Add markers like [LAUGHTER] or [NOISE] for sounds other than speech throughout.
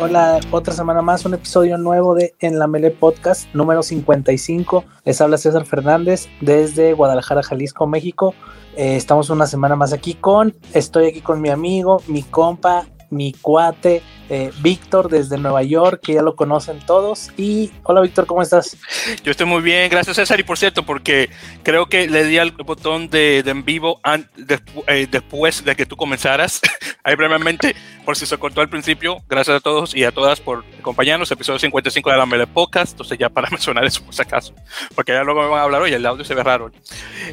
Hola, otra semana más, un episodio nuevo de En la Mele Podcast número 55. Les habla César Fernández desde Guadalajara, Jalisco, México. Eh, estamos una semana más aquí con, estoy aquí con mi amigo, mi compa, mi cuate, eh, Víctor desde Nueva York, que ya lo conocen todos. Y hola Víctor, ¿cómo estás? Yo estoy muy bien, gracias César. Y por cierto, porque creo que le di al botón de, en vivo eh, después de que tú comenzaras. [LAUGHS] Ahí brevemente, por si se cortó al principio, gracias a todos y a todas por acompañarnos. Episodio 55 de la Mele Podcast. Entonces, ya para [LAUGHS] mencionar eso, por si acaso, porque ya luego me van a hablar hoy, el audio se ve raro.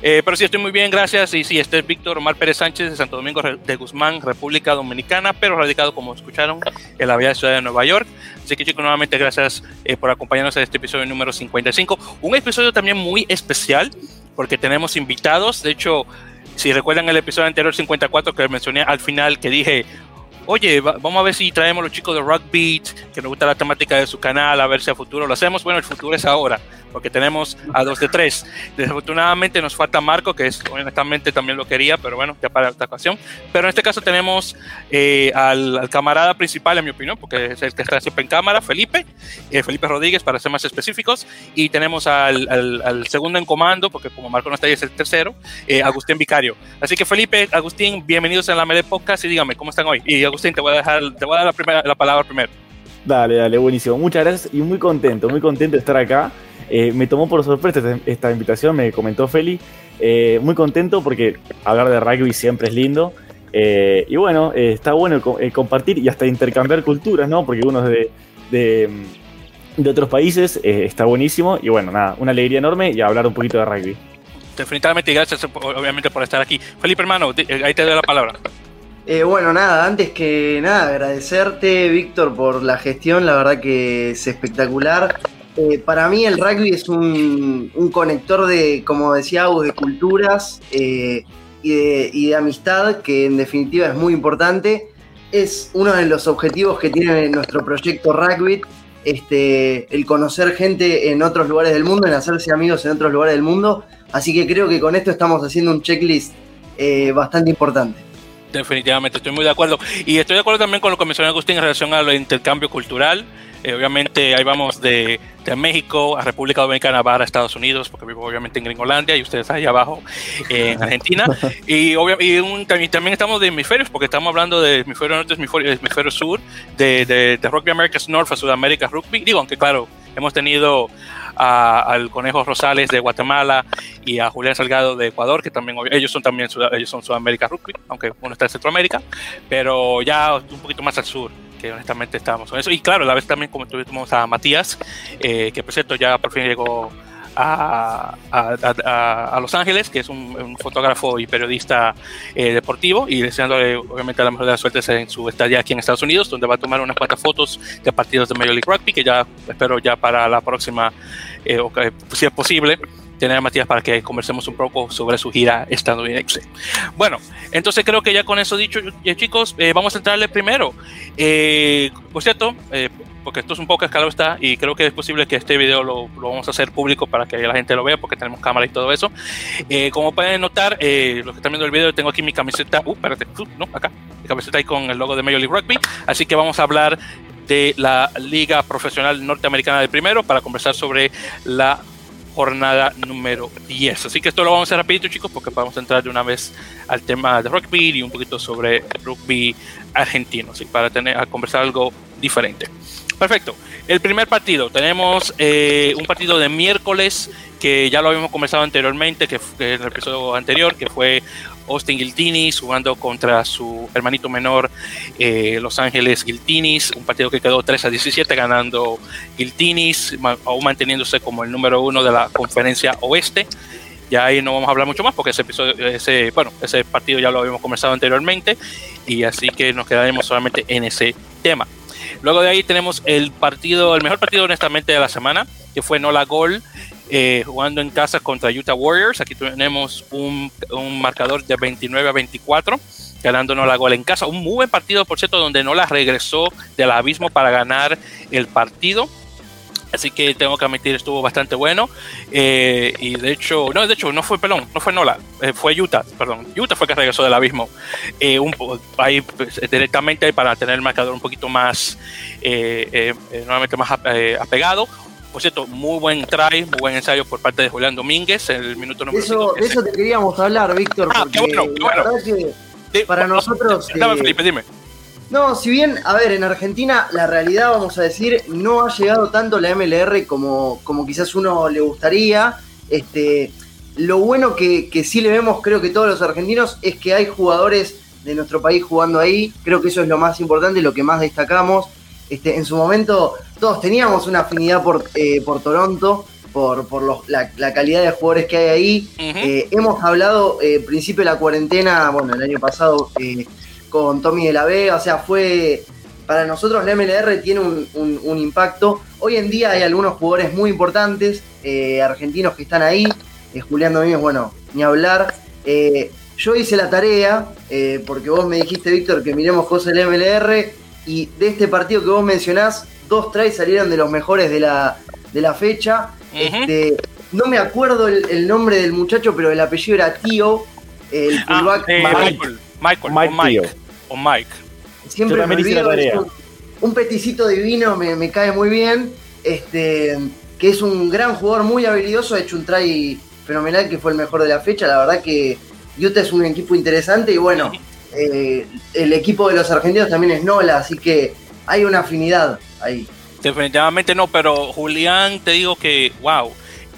Eh, pero sí, estoy muy bien, gracias. Y sí, este es Víctor Omar Pérez Sánchez de Santo Domingo de Guzmán, República Dominicana, pero radicado, como escucharon, en la bella ciudad de Nueva York. Así que chicos, nuevamente gracias eh, por acompañarnos en este episodio número 55. Un episodio también muy especial porque tenemos invitados. De hecho, si recuerdan el episodio anterior 54 que mencioné al final, que dije, oye, vamos a ver si traemos los chicos de Rock Beat, que nos gusta la temática de su canal, a ver si a futuro lo hacemos. Bueno, el futuro es ahora porque tenemos a dos de tres. Desafortunadamente nos falta Marco, que es honestamente también lo quería, pero bueno, ya para esta ocasión. Pero en este caso tenemos eh, al, camarada principal, en mi opinión, porque es el que está siempre en cámara, Felipe, eh, Felipe Rodríguez, para ser más específicos, y tenemos al, al, segundo en comando, porque como Marco no está ahí, es el tercero, eh, Agustín Vicario. Así que Felipe, Agustín, bienvenidos a la Mele Podcast y dígame, ¿cómo están hoy? Y Agustín, te voy a dejar, te voy a dar la, primera, la palabra primero. Dale, dale, buenísimo. Muchas gracias y muy contento, muy contento de estar acá. Eh, me tomó por sorpresa esta, invitación, me comentó Feli. Eh, muy contento porque hablar de rugby siempre es lindo. Eh, y bueno, está bueno compartir y hasta intercambiar culturas, ¿no? Porque uno es de, de, otros países, está buenísimo. Y bueno, nada, una alegría enorme y hablar un poquito de rugby. Definitivamente, gracias obviamente por estar aquí. Felipe, hermano, ahí te doy la palabra. Bueno, nada, antes que nada, agradecerte, Víctor, por la gestión, la verdad que es espectacular. Eh, para mí el rugby es un, conector de, como decía Agus, de culturas eh, y, de, amistad, que en definitiva es muy importante. Es uno de los objetivos que tiene nuestro proyecto Rugby, este, el conocer gente en otros lugares del mundo, en hacerse amigos en otros lugares del mundo. Así que creo que con esto estamos haciendo un checklist eh, bastante importante. Definitivamente, estoy muy de acuerdo. Y estoy de acuerdo también con lo que mencionó Agustín en relación al intercambio cultural. Eh, obviamente ahí vamos de, México a República Dominicana, a Estados Unidos, porque vivo obviamente en Gringolandia y ustedes ahí abajo en [LAUGHS] Argentina. y, también estamos de hemisferios, porque estamos hablando de hemisferio norte, hemisferio, hemisferio sur, de, de, Rugby Americas North a Sudamérica Rugby. Digo, aunque claro, hemos tenido al Conejo Rosales de Guatemala y a Julián Salgado de Ecuador, que también ellos son también ellos son Sudamérica Rugby, aunque uno está en Centroamérica, pero ya un poquito más al sur que honestamente estábamos con eso. Y claro, a la vez también como tuvimos a Matías, eh, que por cierto ya por fin llegó a, a, Los Ángeles, que es un, fotógrafo y periodista eh, deportivo, y deseándole obviamente la mejor de las suertes en su estadía aquí en Estados Unidos, donde va a tomar unas cuantas fotos de partidos de Major League Rugby, que ya espero ya para la próxima, eh, si es posible, tener a Matías para que conversemos un poco sobre su gira estadounidense. Bueno, entonces creo que ya con eso dicho, chicos, eh, vamos a entrarle primero. Eh, por cierto, eh, porque esto es un poco escalado está y creo que es posible que este video lo, vamos a hacer público para que la gente lo vea porque tenemos cámara y todo eso. como pueden notar, los que están viendo el video, tengo aquí mi camiseta, uh, espérate, uh, no, acá, mi camiseta ahí con el logo de Major League Rugby, así que vamos a hablar de la Liga Profesional Norteamericana del Primero para conversar sobre la jornada número 10. Así que esto lo vamos a hacer rapidito, chicos, porque vamos a entrar de una vez al tema de rugby y un poquito sobre rugby argentino, ¿sí? para tener a conversar algo diferente. Perfecto. El primer partido, tenemos eh, un partido de miércoles que ya lo habíamos conversado anteriormente, que fue en el episodio anterior, que fue Austin Giltinis jugando contra su hermanito menor eh, Los Ángeles Giltinis, un partido que quedó 3 a 17 ganando Giltinis, aún manteniéndose como el número uno de la conferencia oeste. Ya ahí no vamos a hablar mucho más porque ese episodio, ese, bueno, ese partido ya lo habíamos conversado anteriormente y así que nos quedaremos solamente en ese tema. Luego de ahí tenemos el partido, el mejor partido honestamente de la semana, que fue Nola Gol eh, jugando en casa contra Utah Warriors. Aquí tenemos un, marcador de 29 a 24, ganándonos la gol en casa. Un muy buen partido, por cierto, donde no la regresó del abismo para ganar el partido. Así que tengo que admitir, estuvo bastante bueno. Eh, y de hecho, no, de hecho, no fue Pelón, no fue Nola, eh, fue Utah, perdón. Utah fue que regresó del abismo. Eh, un, ahí pues, directamente para tener el marcador un poquito más, nuevamente más apegado. Por cierto, muy buen try, muy buen ensayo por parte de Julián Domínguez en el minuto número eso, De eso te queríamos hablar, Víctor. Ah, porque qué bueno, qué para nosotros. Dame, Felipe, dime. No, si bien, a ver, en Argentina la realidad, vamos a decir, no ha llegado tanto la MLR como, como quizás uno le gustaría. Este, lo bueno que, que sí le vemos, creo que todos los argentinos, es que hay jugadores de nuestro país jugando ahí. Creo que eso es lo más importante, lo que más destacamos. Este, en su momento todos teníamos una afinidad por, eh, por Toronto, por, por la, calidad de jugadores que hay ahí. Eh, hemos hablado, eh, principio de la cuarentena, bueno, el año pasado, eh, con Tommy de la Vega, o sea, fue, para nosotros la MLR tiene un, impacto. Hoy en día hay algunos jugadores muy importantes, eh, argentinos que están ahí, eh, Julián Domínguez, bueno, ni hablar. Eh, yo hice la tarea, porque vos me dijiste, Víctor, que miremos cosas del MLR, y de este partido que vos mencionás, dos tries salieron de los mejores de la, de la fecha. este, no me acuerdo el, nombre del muchacho, pero el apellido era Tío, el ah, fullback. Michael, Michael, Mike, o Mike. Siempre me olvido, un, peticito divino, me, cae muy bien. Este, que es un gran jugador muy habilidoso, ha hecho un try fenomenal que fue el mejor de la fecha. La verdad que Utah es un equipo interesante y bueno, eh, el equipo de los argentinos también es Nola, así que hay una afinidad ahí. Definitivamente no, pero Julián, te digo que, wow,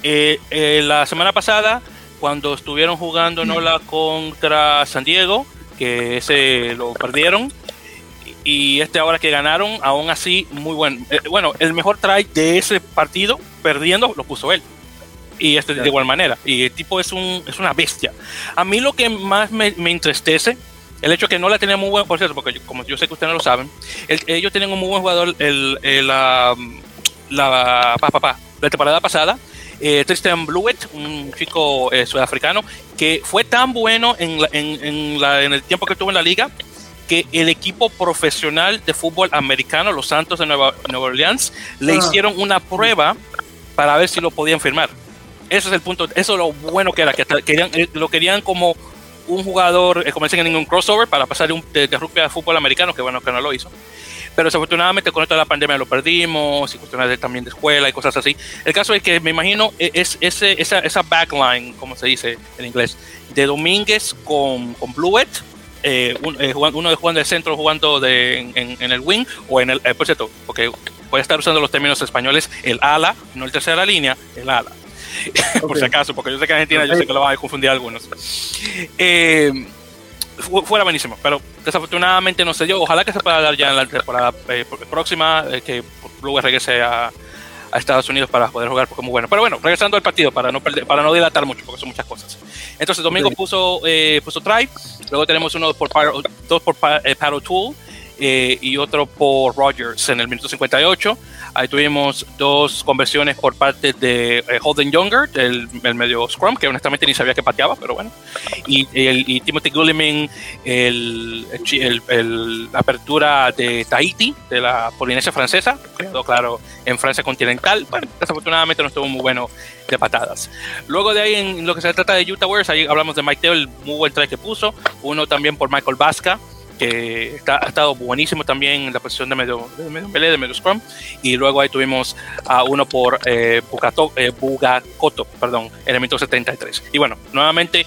eh, eh, la semana pasada, cuando estuvieron jugando Nola contra San Diego, que ese lo perdieron. Y este ahora que ganaron, aún así, muy bueno. Eh, bueno, el mejor try de ese partido, perdiendo, lo puso él. Y este de igual manera. Y el tipo es, un, es una bestia. A mí lo que más me, me entristece el hecho que no la tenía muy buen, por cierto, porque como yo sé que ustedes no lo saben, ellos tienen un muy buen jugador el, la, la, pa, pa, la temporada pasada, eh, Tristan Blewett, un chico eh, sudafricano, que fue tan bueno en, en, la, en, el tiempo que estuvo en la liga que el equipo profesional de fútbol americano, los Santos de Nueva, Nueva Orleans, le ah. hicieron una prueba para ver si lo podían firmar. Ese es el punto, eso es lo bueno que era, que querían, eh, lo querían como un jugador, como dicen en un crossover, para pasar de, un, de, de rugby a fútbol americano, que bueno que no lo hizo pero desafortunadamente con esto de la pandemia lo perdimos y cuestiones también de escuela y cosas así. El caso es que me imagino e, es, ese, esa, esa backline, como se dice en inglés, de Domínguez con, con Bluet, eh, eh uno de jugando de centro jugando de, en, en, el wing o en el, eh, por cierto, porque voy a estar usando los términos españoles, el ala, no el tercera línea, el ala. [LAUGHS] por si acaso, porque yo sé que en Argentina yo sé que lo van a confundir algunos. Eh, fuera buenísimo, pero desafortunadamente no se dio. Ojalá que se pueda dar ya en la temporada eh, próxima, eh, que luego regrese a, a, Estados Unidos para poder jugar, porque muy bueno. Pero bueno, regresando al partido, para no, perder, para no dilatar mucho, porque son muchas cosas. Entonces, Domingo puso, eh, puso try, luego tenemos uno por, dos por eh, Paddle Tool y otro por Rogers en el minuto 58. Ahí tuvimos dos conversiones por parte de eh, Holden Younger, el, medio Scrum, que honestamente ni sabía que pateaba, pero bueno. Y, el, Timothy Gulliman, el, la apertura de Tahiti, de la Polinesia francesa, quedó claro en Francia continental. Bueno, desafortunadamente no estuvo muy bueno de patadas. Luego de ahí, en lo que se trata de Utah Warriors, ahí hablamos de Mike el muy buen try que puso. Uno también por Michael Vasca que está, ha estado buenísimo también en la posición de medio, de medio de medio scrum. Y luego ahí tuvimos a uno por eh, Bugato, eh, perdón, en el minuto 73. Y bueno, nuevamente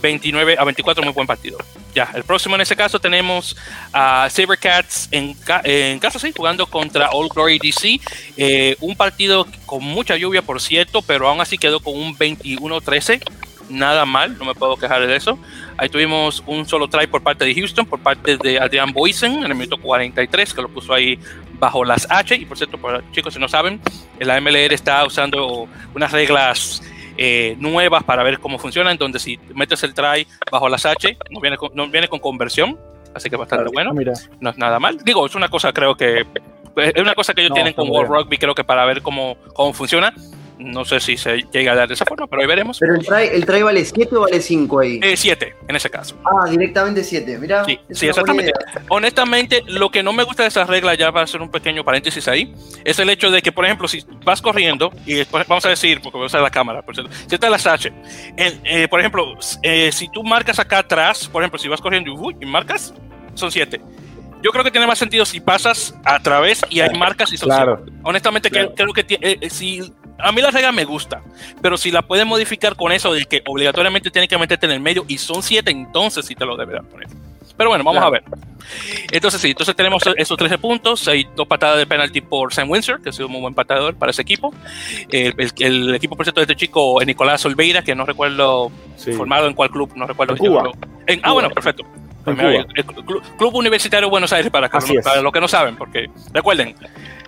29 a 24, muy buen partido. Ya, el próximo en ese caso tenemos a Sabercats en, en casa, sí, jugando contra All Glory DC. Eh, un partido con mucha lluvia, por cierto, pero aún así quedó con un 21-13 nada mal, no me puedo quejar de eso. Ahí tuvimos un solo try por parte de Houston, por parte de Adrian Boysen en el minuto 43, que lo puso ahí bajo las H. Y por cierto, chicos, si no saben, la MLR está usando unas reglas eh, nuevas para ver cómo funcionan, donde si metes el try bajo las H, no viene con, no viene con conversión, así que bastante bueno. No es nada mal. Digo, es una cosa, creo que es una cosa que ellos tienen con World Rugby, creo que para ver cómo, cómo funciona No sé si se llega a dar de esa forma, pero ahí veremos. ¿Pero el try, el try vale 7 o vale 5 ahí? 7, eh, en ese caso. Ah, directamente 7, mira. Sí, sí exactamente. Honestamente, lo que no me gusta de esa regla, ya va a hacer un pequeño paréntesis ahí, es el hecho de que, por ejemplo, si vas corriendo, y después vamos a decir, porque voy a usar la cámara, por cierto, si está la H, eh, por ejemplo, eh, si tú marcas acá atrás, por ejemplo, si vas corriendo y, y marcas, son 7 yo creo que tiene más sentido si pasas a través y hay marcas y son claro. Honestamente, creo, que eh, eh, si a mí la regla me gusta, pero si la puedes modificar con eso de que obligatoriamente tienes que meterte en el medio y son siete, entonces sí te lo deberán poner. Pero bueno, vamos a ver. Entonces sí, entonces tenemos esos 13 puntos, hay dos patadas de penalti por Sam Windsor, que ha sido un muy buen patador para ese equipo. El, el, equipo, por cierto, de este chico, Nicolás Olveira, que no recuerdo formado en cuál club, no recuerdo. En ah, bueno, perfecto. El Club, Universitario de Buenos Aires, para, para los que no saben, porque recuerden,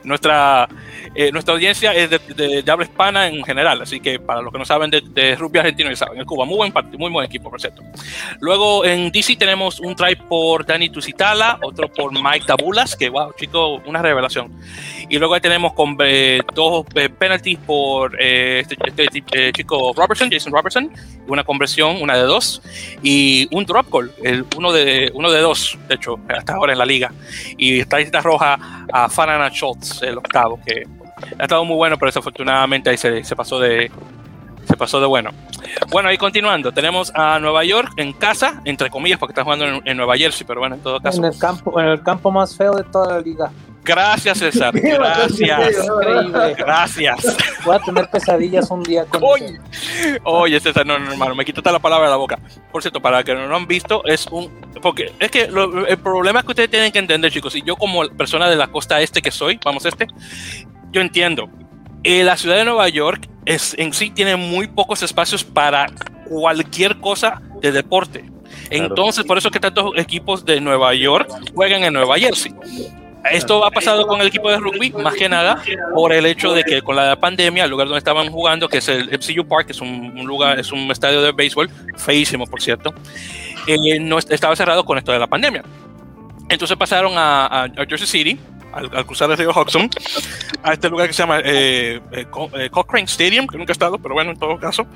nuestra, eh, nuestra audiencia es de, habla hispana en general, así que para los que no saben de, rugby argentino, ya saben, el Cuba, muy buen, muy buen equipo, por cierto. Luego en DC tenemos un try por Dani Tusitala, otro por Mike Tabulas, que wow, chico, una revelación. Y luego ahí tenemos con eh, dos eh, penalties por este, este chico Robertson, Jason Robertson, una conversión, una de dos, y un drop goal, el, uno, de, uno de dos, de hecho, hasta ahora en la liga. Y está roja a Farana Schultz, el octavo, que ha estado muy bueno, pero desafortunadamente ahí se, se pasó de se pasó de bueno. Bueno, ahí continuando, tenemos a Nueva York en casa, entre comillas, porque está jugando en, Nueva Jersey, pero bueno, en todo caso. En el campo, en el campo más feo de toda la liga. Gracias, César. [LAUGHS] Gracias. Gracias. Voy a tener pesadillas un día con Oye, Oye César, no, no, hermano, me quitaste la palabra de la boca. Por cierto, para que no lo han visto, es un. Porque es que el problema es que ustedes tienen que entender, chicos, y yo como persona de la costa este que soy, vamos, este, yo entiendo. Eh, la ciudad de Nueva York es, en sí tiene muy pocos espacios para cualquier cosa de deporte. Entonces, por eso es que tantos equipos de Nueva York juegan en Nueva Jersey. Esto ha pasado con el equipo de rugby, más que nada por el hecho de que con la pandemia, el lugar donde estaban jugando, que es el MCU Park, que es un, lugar, es un estadio de béisbol, feísimo por cierto, eh, no estaba cerrado con esto de la pandemia. Entonces pasaron a, Jersey City, al, cruzar el río Hudson, a este lugar que se llama eh, eh, eh, Cochrane Stadium, que nunca he estado, pero bueno, en todo caso.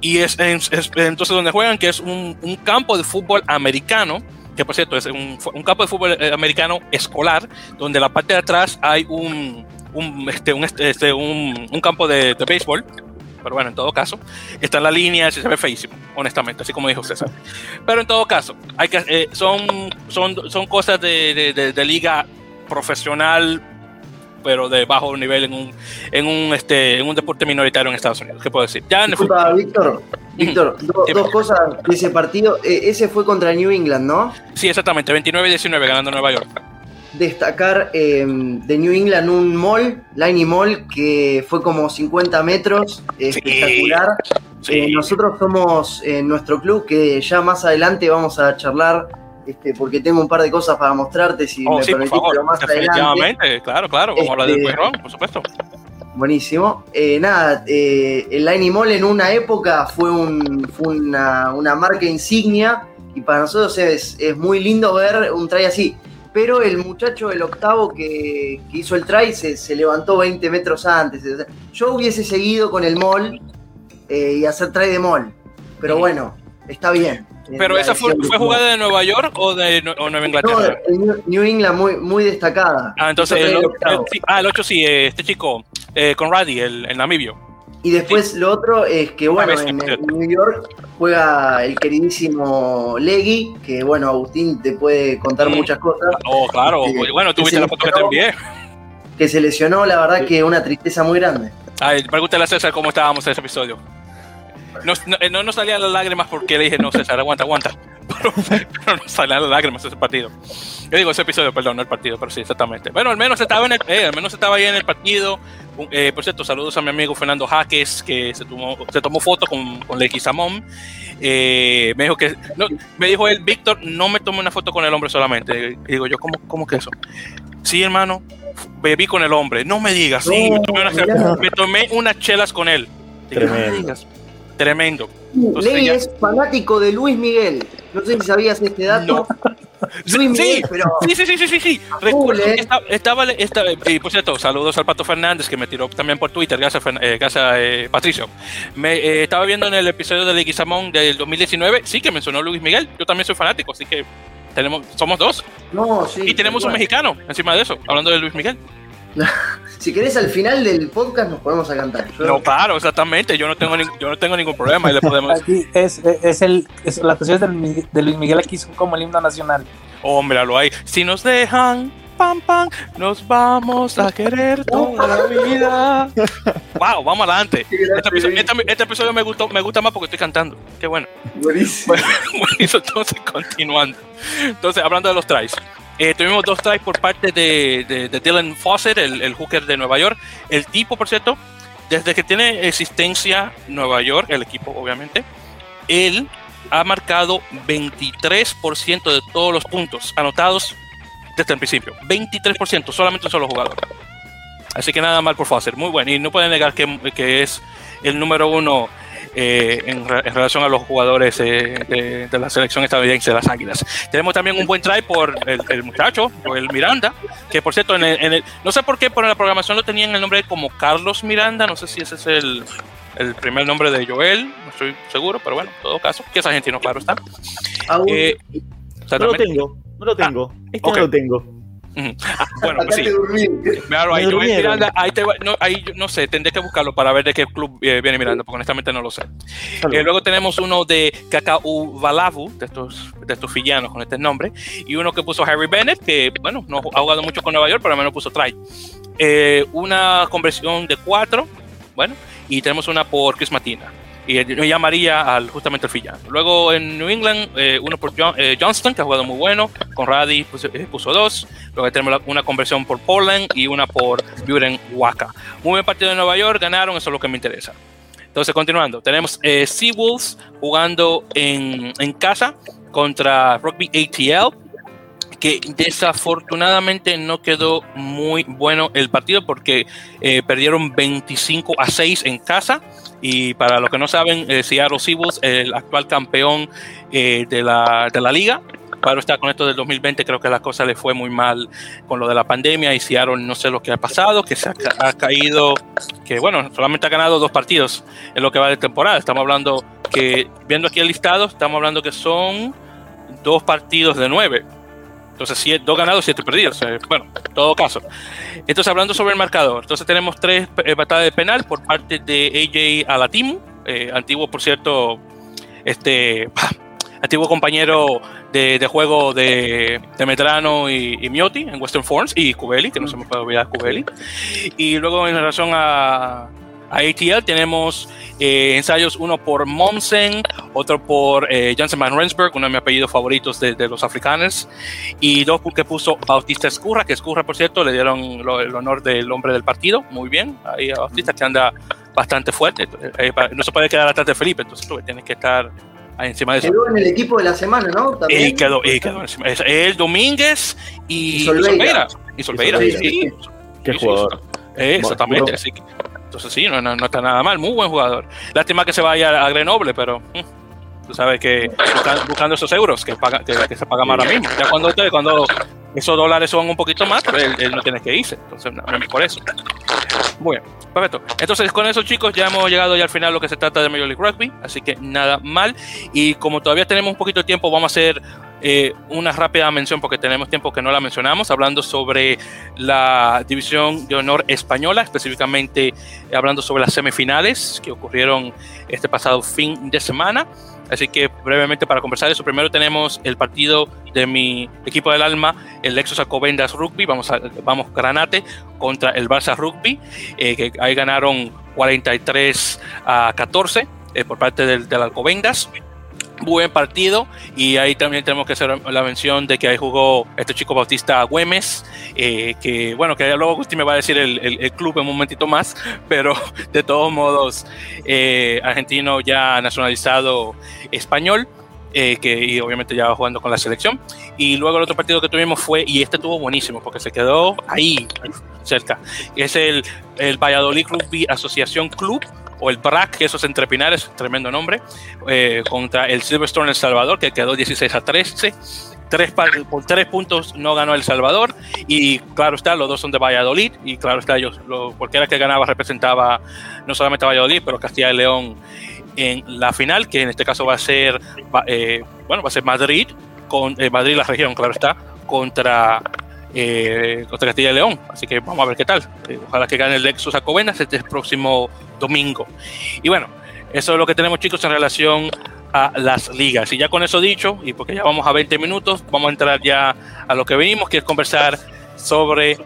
Y es, entonces donde juegan, que es un, campo de fútbol americano, que por cierto es un, campo de fútbol americano escolar, donde la parte de atrás hay un, un, este, un, este, este un, campo de, de béisbol pero bueno, en todo caso, está en la línea, se ve feísimo, honestamente, así como dijo César. Pero en todo caso, hay que, son, son, son cosas de, de, liga profesional, pero de bajo nivel en un, en un, este, en un deporte minoritario en Estados Unidos. ¿Qué puedo decir? Ya en Víctor, Víctor, dos cosas de ese partido. E, ese fue contra New England, ¿no? Sí, exactamente, 29-19 ganando Nueva York. Destacar em, de New England un mall, Liney Mall, que fue como 50 metros, espectacular. Eh, nosotros somos en nuestro club, que ya más adelante vamos a charlar este, porque tengo un par de cosas para mostrarte si oh, me sí, permitís, pero más adelante. Claro, claro, vamos a hablar del este, por supuesto. Buenísimo. Eh, nada, eh, el Line Mall en una época fue, un, fue una, una, marca insignia y para nosotros es, es, muy lindo ver un try así. Pero el muchacho del octavo que, que hizo el try se, se, levantó 20 metros antes. yo hubiese seguido con el mall eh, y hacer try de mall. Pero bueno, está bien. ¿Pero esa fue, fue, jugada de Nueva York o de Nueva Inglaterra? No, New England muy, muy destacada. Ah, entonces, el, el, ah, el 8 sí, eh, este chico, eh, Conradi, el, el namibio. Y después lo otro es que, bueno, en, New York juega el queridísimo Leggy, que, bueno, Agustín te puede contar mm. muchas cosas. Oh, claro, este, bueno, tuviste la foto que te envié. Que se lesionó, la verdad que una tristeza muy grande. Ay, pregúntale a César cómo estábamos en ese episodio. No, no, no, salían las lágrimas porque le dije, no, César, aguanta, aguanta. [LAUGHS] Pero, no salían las lágrimas ese partido. Yo digo ese episodio, perdón, no el partido, pero sí, exactamente. Bueno, al menos estaba, en el, eh, al menos estaba ahí en el partido. Eh, por cierto, saludos a mi amigo Fernando Jaques, que se tomó, se tomó foto con, con Leguizamón. Eh, me dijo que, no, me dijo él, Víctor, no me tomé una foto con el hombre solamente. Y digo yo, ¿cómo, cómo que eso? Sí, hermano, bebí con el hombre. No me digas, sí, me, tomé una, me tomé unas chelas con él. Tremendo. Tremendo. Ley es fanático de Luis Miguel. No sé si sabías este dato. [LAUGHS] Luis sí, Miguel, pero sí, sí, sí, sí, sí, sí. Recuerdo ¿eh? que estaba, estaba- estaba- y por cierto, saludos al Pato Fernández que me tiró también por Twitter, gracias, eh, gracias eh, Patricio. Me eh, estaba viendo en el episodio de Leguizamón del 2019, sí que mencionó Luis Miguel, yo también soy fanático, así que tenemos, somos dos. no, sí. Y tenemos un mexicano encima de eso, hablando de Luis Miguel. [LAUGHS] Si querés al final del podcast nos ponemos a cantar. Yo- No, claro, exactamente, yo no tengo, ning- yo no tengo ningún problema y le podemos... Aquí es, es el, es, las canciones de, Luis Miguel- de Luis Miguel aquí son como el himno nacional. Oh, míralo ahí. Si nos dejan, pam, pam, nos vamos a querer toda la vida. Wow, vamos adelante. Este episodio, este- este episodio me, gustó, me gusta más porque estoy cantando. Qué bueno. Buenísimo. [LAUGHS] Bueno, entonces continuando. Entonces, hablando de los tries. Eh, tuvimos dos tries por parte de, Dylan Fawcett, el, el hooker de Nueva York. El tipo, por cierto, desde que tiene existencia Nueva York, el equipo obviamente, él ha marcado 23% de todos los puntos anotados desde el principio. 23%, solamente un solo jugador. Así que nada mal por Fawcett, muy bueno. Y no pueden negar que, que es el número uno eh, en, en relación a los jugadores eh, de, de la selección estadounidense de las Águilas. Tenemos también un buen try por el, el muchacho, Joel Miranda, que por cierto, en el, en el- no sé por qué, pero en la programación lo tenían el nombre como Carlos Miranda, no sé si ese es el, el primer nombre de Joel, no estoy seguro, pero bueno, en todo caso, que es argentino, claro está. Eh, No lo tengo, no lo tengo. este no lo tengo. [LAUGHS] Bueno, pues sí. Claro, ahí. Miranda, ahí, te va- no, ahí no sé, tendré que buscarlo para ver de qué club eh, viene Miranda, porque honestamente no lo sé. Eh, luego tenemos uno de Kakau Valavu, de estos, de estos villanos con este nombre, y uno que puso Harry Bennett, que bueno, no ha jugado mucho con Nueva York, pero al menos puso try. Eh, una conversión de cuatro, bueno, y tenemos una por Chris Matina. Y yo llamaría al, justamente al villano. Luego en New England, eh, uno por eh, Johnston, que ha jugado muy bueno. Conradi puso, eh, puso dos. Luego tenemos una conversión por Portland y una por Buren Waka. Muy buen partido de Nueva York, ganaron, eso es lo que me interesa. Entonces, continuando, tenemos eh, Seawolves jugando en, en casa contra Rugby ATL, que desafortunadamente no quedó muy bueno el partido porque perdieron 25 a 6 en casa. Y para los que no saben, eh, Seattle Seawolves, el actual campeón eh, de, la, de la liga, Claro está con esto del 2020, creo que la cosa le fue muy mal con lo de la pandemia y Seattle no sé lo que ha pasado, que se ha caído, que bueno, solamente ha ganado dos partidos en lo que va de temporada. Estamos hablando que, viendo aquí el listado, estamos hablando que son dos partidos de nueve. Entonces, siete- dos ganados, siete perdidos. Bueno, en todo caso. Entonces, hablando sobre el marcador, entonces tenemos tres eh, de penal por parte de AJ Alatimu, eh, antiguo, por cierto, este [LAUGHS] antiguo compañero de, juego de, de Medrano y, y Miotti en Western Forms y Cubeli, que no se me puede olvidar Cubeli. Y luego en relación a ATL tenemos eh, ensayos, uno por Momsen, otro por eh, Jansen Van Rensburg, uno de mis apellidos favoritos de, de los africanos, y dos que puso Bautista Escurra, que Escurra, por cierto, le dieron lo- el honor del hombre del partido, muy bien, ahí a Bautista que anda bastante fuerte, eh, para- no se puede quedar atrás de Felipe, entonces tú tienes que estar ahí encima de eso. Quedó en el equipo de la semana, ¿no? También. Y quedó, y quedó encima. Es el Domínguez y, Y Solveira. Y Solveira, Y Solveira, sí. Qué Sí, jugador. Eh, exactamente. Bueno. Así que, entonces sí, no, no, no está nada mal. Muy buen jugador. Lástima que se vaya a Grenoble, pero mm, tú sabes que busca- buscando esos euros que, paga, que, que se pagan ahora mismo. Ya cuando, cuando esos dólares son un poquito más, pues él, no tiene que irse. Entonces, no, por eso. Muy bien, perfecto. Entonces, con eso, chicos, ya hemos llegado ya al final lo que se trata de Major League Rugby. Así que nada mal. Y como todavía tenemos un poquito de tiempo, vamos a hacer eh, una rápida mención, porque tenemos tiempo que no la mencionamos, hablando sobre la División de Honor Española, específicamente eh, hablando sobre las semifinales que ocurrieron este pasado fin de semana. Así que brevemente para conversar eso, primero tenemos el partido de mi equipo del alma, el Lexus Alcobendas Rugby, vamos, a, vamos Granate contra el Barça Rugby, eh, que ahí ganaron 43 a 14 eh, por parte del, del Alcobendas. Buen partido y ahí también tenemos que hacer la mención de que ahí jugó este chico Bautista Güemes, eh, que bueno, que luego Agustín me va a decir el, el- club en un momentito más, [LAUGHS] pero de todos modos, eh, argentino ya nacionalizado español, eh, que y obviamente ya va jugando con la selección. Y luego el otro partido que tuvimos fue, y este estuvo buenísimo porque se quedó ahí, cerca, es el, el Valladolid Rugby Asociación Club, o el BRAC, que eso es tremendo nombre, eh, contra el Silverstone El Salvador, que quedó 16 a 13. tres, por tres puntos no ganó El Salvador y claro está, los dos son de Valladolid y claro está, ellos, lo, cualquiera que ganaba representaba no solamente Valladolid, pero Castilla y León en la final, que en este caso va a ser, eh, bueno, va a ser Madrid, con eh, Madrid la región, claro está, contra, eh, contra Castilla y León. Así que vamos a ver qué tal. ojalá que gane el Lexus Acovenas este próximo domingo. Y bueno, eso es lo que tenemos chicos en relación a las ligas. Y ya con eso dicho, y porque ya vamos a 20 minutos, vamos a entrar ya a lo que venimos, que es conversar sobre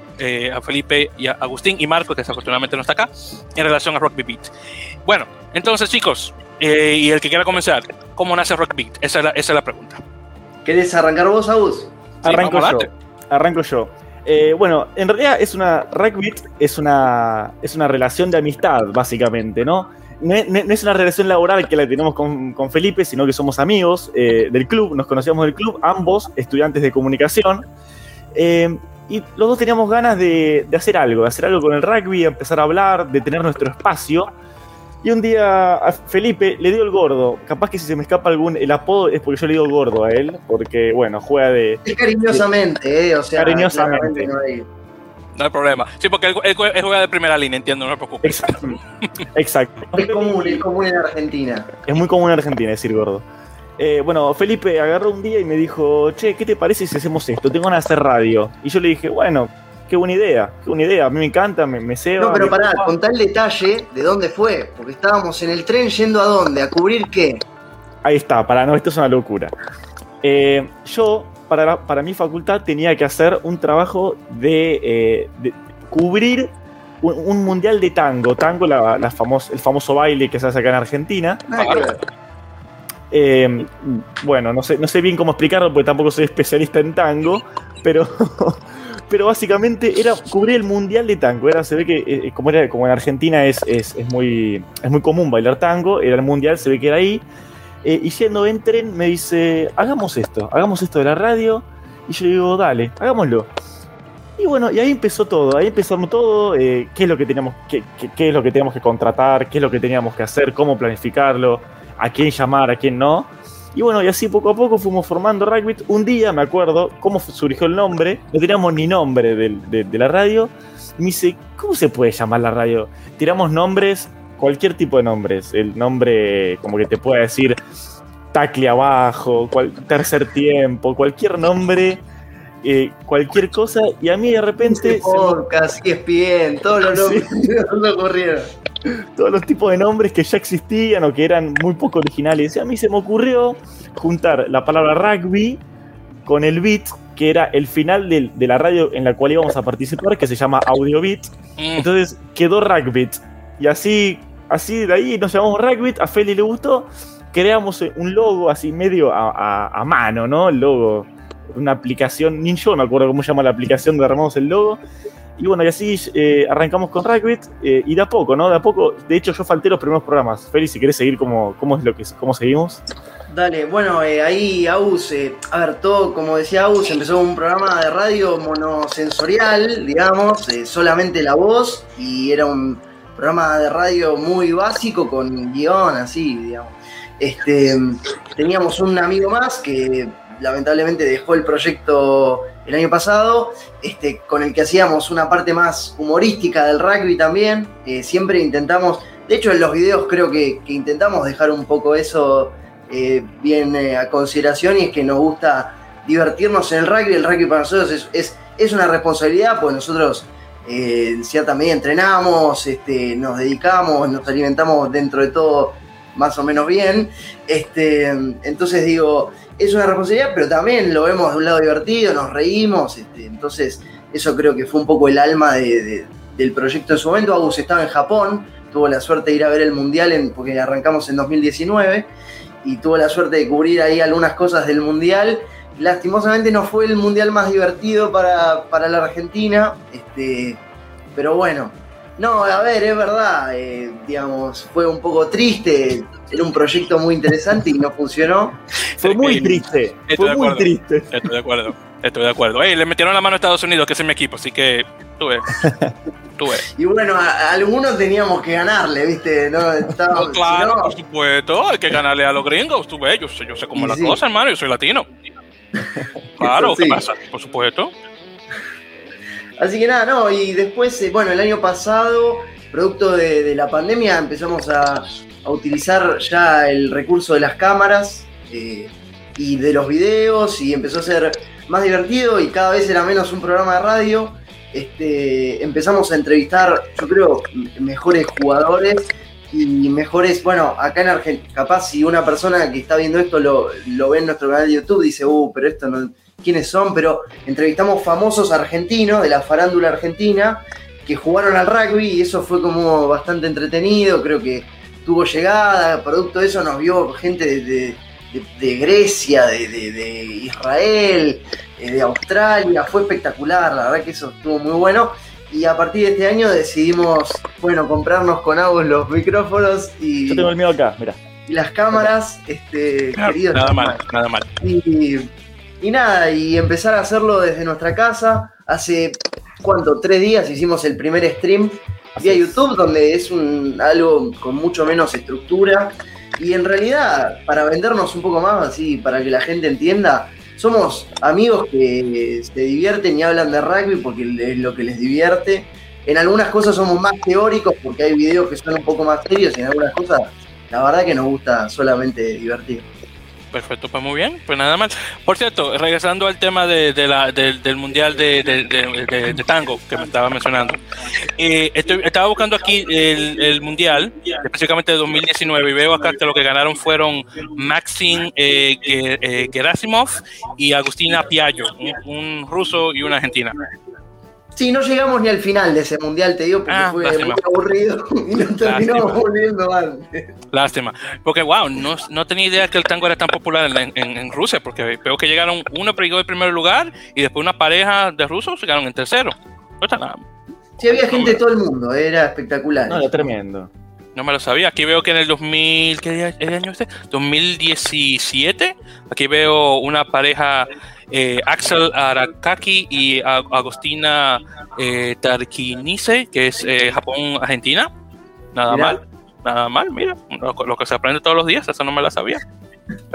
a Felipe y a Agustín y Marco, que desafortunadamente no está acá, en relación a Rock Beat. Bueno, entonces chicos, eh, y el que quiera comenzar, ¿cómo nace Rock Beat? Esa es la, esa es la pregunta. ¿Querés arrancar vos, Agus? Arranco yo. Arranco yo. Eh, bueno, en realidad es una Beat es una, es una relación de amistad, básicamente, ¿no? No, es una relación laboral que la tenemos con, con Felipe, sino que somos amigos eh, del club, nos conocíamos del club, ambos estudiantes de comunicación. y los dos teníamos ganas de, de, hacer algo, de hacer algo con el rugby, empezar a hablar, de tener nuestro espacio. Y un día a Felipe le dio el gordo. Capaz que si se me escapa algún el apodo es porque yo le digo gordo a él, porque bueno, juega de. Es cariñosamente, ¿eh? O sea, cariñosamente. No hay... no hay... problema. Sí, porque él, juega de primera línea, entiendo, no me preocupes. Exacto. [LAUGHS] Exacto. Es común, es común en Argentina. Es muy común en Argentina decir gordo. Eh, bueno, Felipe agarró un día y me dijo, che, ¿qué te parece si hacemos esto? Tengo ganas de hacer radio. Y yo le dije, bueno, qué buena idea, qué buena idea. A mí me encanta, me, me No, pero pará, contá el detalle de dónde fue, porque estábamos en el tren yendo a dónde, a cubrir qué. Ahí está, para no, esto es una locura. Eh, yo, para, para mi facultad, tenía que hacer un trabajo de, eh, cubrir un, mundial de tango. Tango, la, el famoso baile que se hace acá en Argentina. Ah, eh, bueno, no sé, no sé bien cómo explicarlo porque tampoco soy especialista en tango, pero pero básicamente era cubrir el mundial de tango. Era, se ve que, eh, como, era, como en Argentina es, es, muy, es muy común bailar tango, era el mundial, se ve que era ahí. Eh, y yendo en tren me dice, hagamos esto, hagamos esto de la radio. Y yo digo, dale, hagámoslo. Y bueno, y ahí empezó todo, ahí empezamos todo, eh, qué es lo que teníamos, qué, qué, es lo que teníamos que contratar, qué es lo que teníamos que hacer, cómo planificarlo, a quién llamar, a quién no. Y bueno, y así poco a poco fuimos formando Rugby. Un día me acuerdo cómo surgió el nombre, no teníamos ni nombre de, la radio. Y me dice, ¿cómo se puede llamar la radio? Tiramos nombres, cualquier tipo de nombres. El nombre, como que te pueda decir, tacle abajo, cual, tercer tiempo, cualquier nombre. Eh, cualquier cosa y a mí de repente... Podcast, ESPN, todos los [LAUGHS] nombres [LAUGHS] sí. ocurrieron todos los tipos de nombres que ya existían o que eran muy poco originales. Y a mí se me ocurrió juntar la palabra rugby con el beat, que era el final de, la radio en la cual íbamos a participar, que se llama Audio Beat. Mm. Entonces quedó Rugby. Y así, así de ahí nos llamamos Rugby, a Feli le gustó. Creamos un logo así medio a, mano, ¿no? El logo, una aplicación, ni yo me acuerdo cómo se llama la aplicación donde armamos el logo. Y bueno, y así eh, arrancamos con Rugby eh, y de a poco, ¿no? De a poco, de hecho yo falté los primeros programas. Félix, si querés seguir, ¿cómo, cómo es lo que cómo seguimos? Dale, bueno, eh, ahí Aus, a ver, todo, como decía Aus, empezó un programa de radio monosensorial, digamos, solamente la voz, y era un programa de radio muy básico con guion, así, digamos. Este, teníamos un amigo más que lamentablemente dejó el proyecto el año pasado, este, con el que hacíamos una parte más humorística del rugby también. Eh, siempre intentamos, de hecho en los videos creo que, intentamos dejar un poco eso eh, bien eh, a consideración y es que nos gusta divertirnos en el rugby. El rugby para nosotros es, es, una responsabilidad, pues nosotros en cierta medida entrenamos, este, nos dedicamos, nos alimentamos dentro de todo más o menos bien. Este, entonces digo, es una responsabilidad, pero también lo vemos de un lado divertido, nos reímos, este, entonces eso creo que fue un poco el alma del proyecto en su momento. Agus estaba en Japón, tuvo la suerte de ir a ver el Mundial porque arrancamos en 2019 y tuvo la suerte de cubrir ahí algunas cosas del Mundial. Lastimosamente no fue el Mundial más divertido para, la Argentina, este, pero bueno, no, a ver, es verdad, eh, digamos, fue un poco triste, era un proyecto muy interesante y no funcionó. Fue muy triste, fue muy triste. Estoy de acuerdo, estoy de acuerdo. le metieron la mano a Estados Unidos, que es mi equipo, así que tuve. [LAUGHS] tuve. Y bueno, a, algunos teníamos que ganarle, ¿viste? No, claro, por supuesto, hay que ganarle a los gringos, tú ves, yo sé, yo sé cómo es la cosa, hermano, yo soy latino. [LAUGHS] Claro, ¿qué pasa? Por supuesto. Así que nada, no, y después, eh, bueno, el año pasado, producto de, la pandemia, empezamos a, utilizar ya el recurso de las cámaras eh, y de los videos, y empezó a ser más divertido y cada vez era menos un programa de radio. Este, empezamos a entrevistar, yo creo, mejores jugadores y mejores, bueno, acá en Argentina, capaz si una persona que está viendo esto lo, lo ve en nuestro canal de YouTube, dice, uh, pero esto no, quiénes son, pero entrevistamos famosos argentinos de la farándula argentina que jugaron al rugby y eso fue como bastante entretenido, creo que tuvo llegada, producto de eso nos vio gente de, Grecia, de, Israel, eh, de Australia, fue espectacular, la verdad que eso estuvo muy bueno. Y a partir de este año decidimos, bueno, comprarnos con Agus los micrófonos y. Yo tengo el mío acá, mira. Y las cámaras, este, queridos. Nada mal, nada mal. Y, y nada, y empezar a hacerlo desde nuestra casa. Hace, ¿cuánto? Tres días hicimos el primer stream vía YouTube, donde es un, algo con mucho menos estructura. Y en realidad, para vendernos un poco más, así, para que la gente entienda, somos amigos que se divierten y hablan de rugby porque es lo que les divierte. En algunas cosas somos más teóricos porque hay videos que son un poco más serios y en algunas cosas la verdad que nos gusta solamente divertir. Perfecto, pues muy bien, pues nada más. Por cierto, regresando al tema de, del mundial de, tango que me estaba mencionando, eh, estaba buscando aquí el, mundial, específicamente de 2019, y veo acá que lo que ganaron fueron Maxim eh, eh, Gerasimov y Agustina Piaggio, un ruso y una argentina. Sí, no llegamos ni al final de ese mundial, te digo, porque ah, fue muy aburrido [LAUGHS] y nos terminamos volviendo antes. Lástima. Porque, wow, no, no, tenía idea que el tango era tan popular en, Rusia, porque veo que llegaron, uno llegó en primer lugar y después una pareja de rusos llegaron en tercero. No está nada. Sí, había gente de todo el mundo, era espectacular. No, era tremendo. No me lo sabía. Aquí veo que en el 2000, ¿qué año este? 2017. Aquí veo una pareja eh, Axel Arakaki y Agostina eh, Tarquinice, que es eh, Japón-Argentina. Nada mal, nada mal, mira, lo, que se aprende todos los días, eso no me la sabía.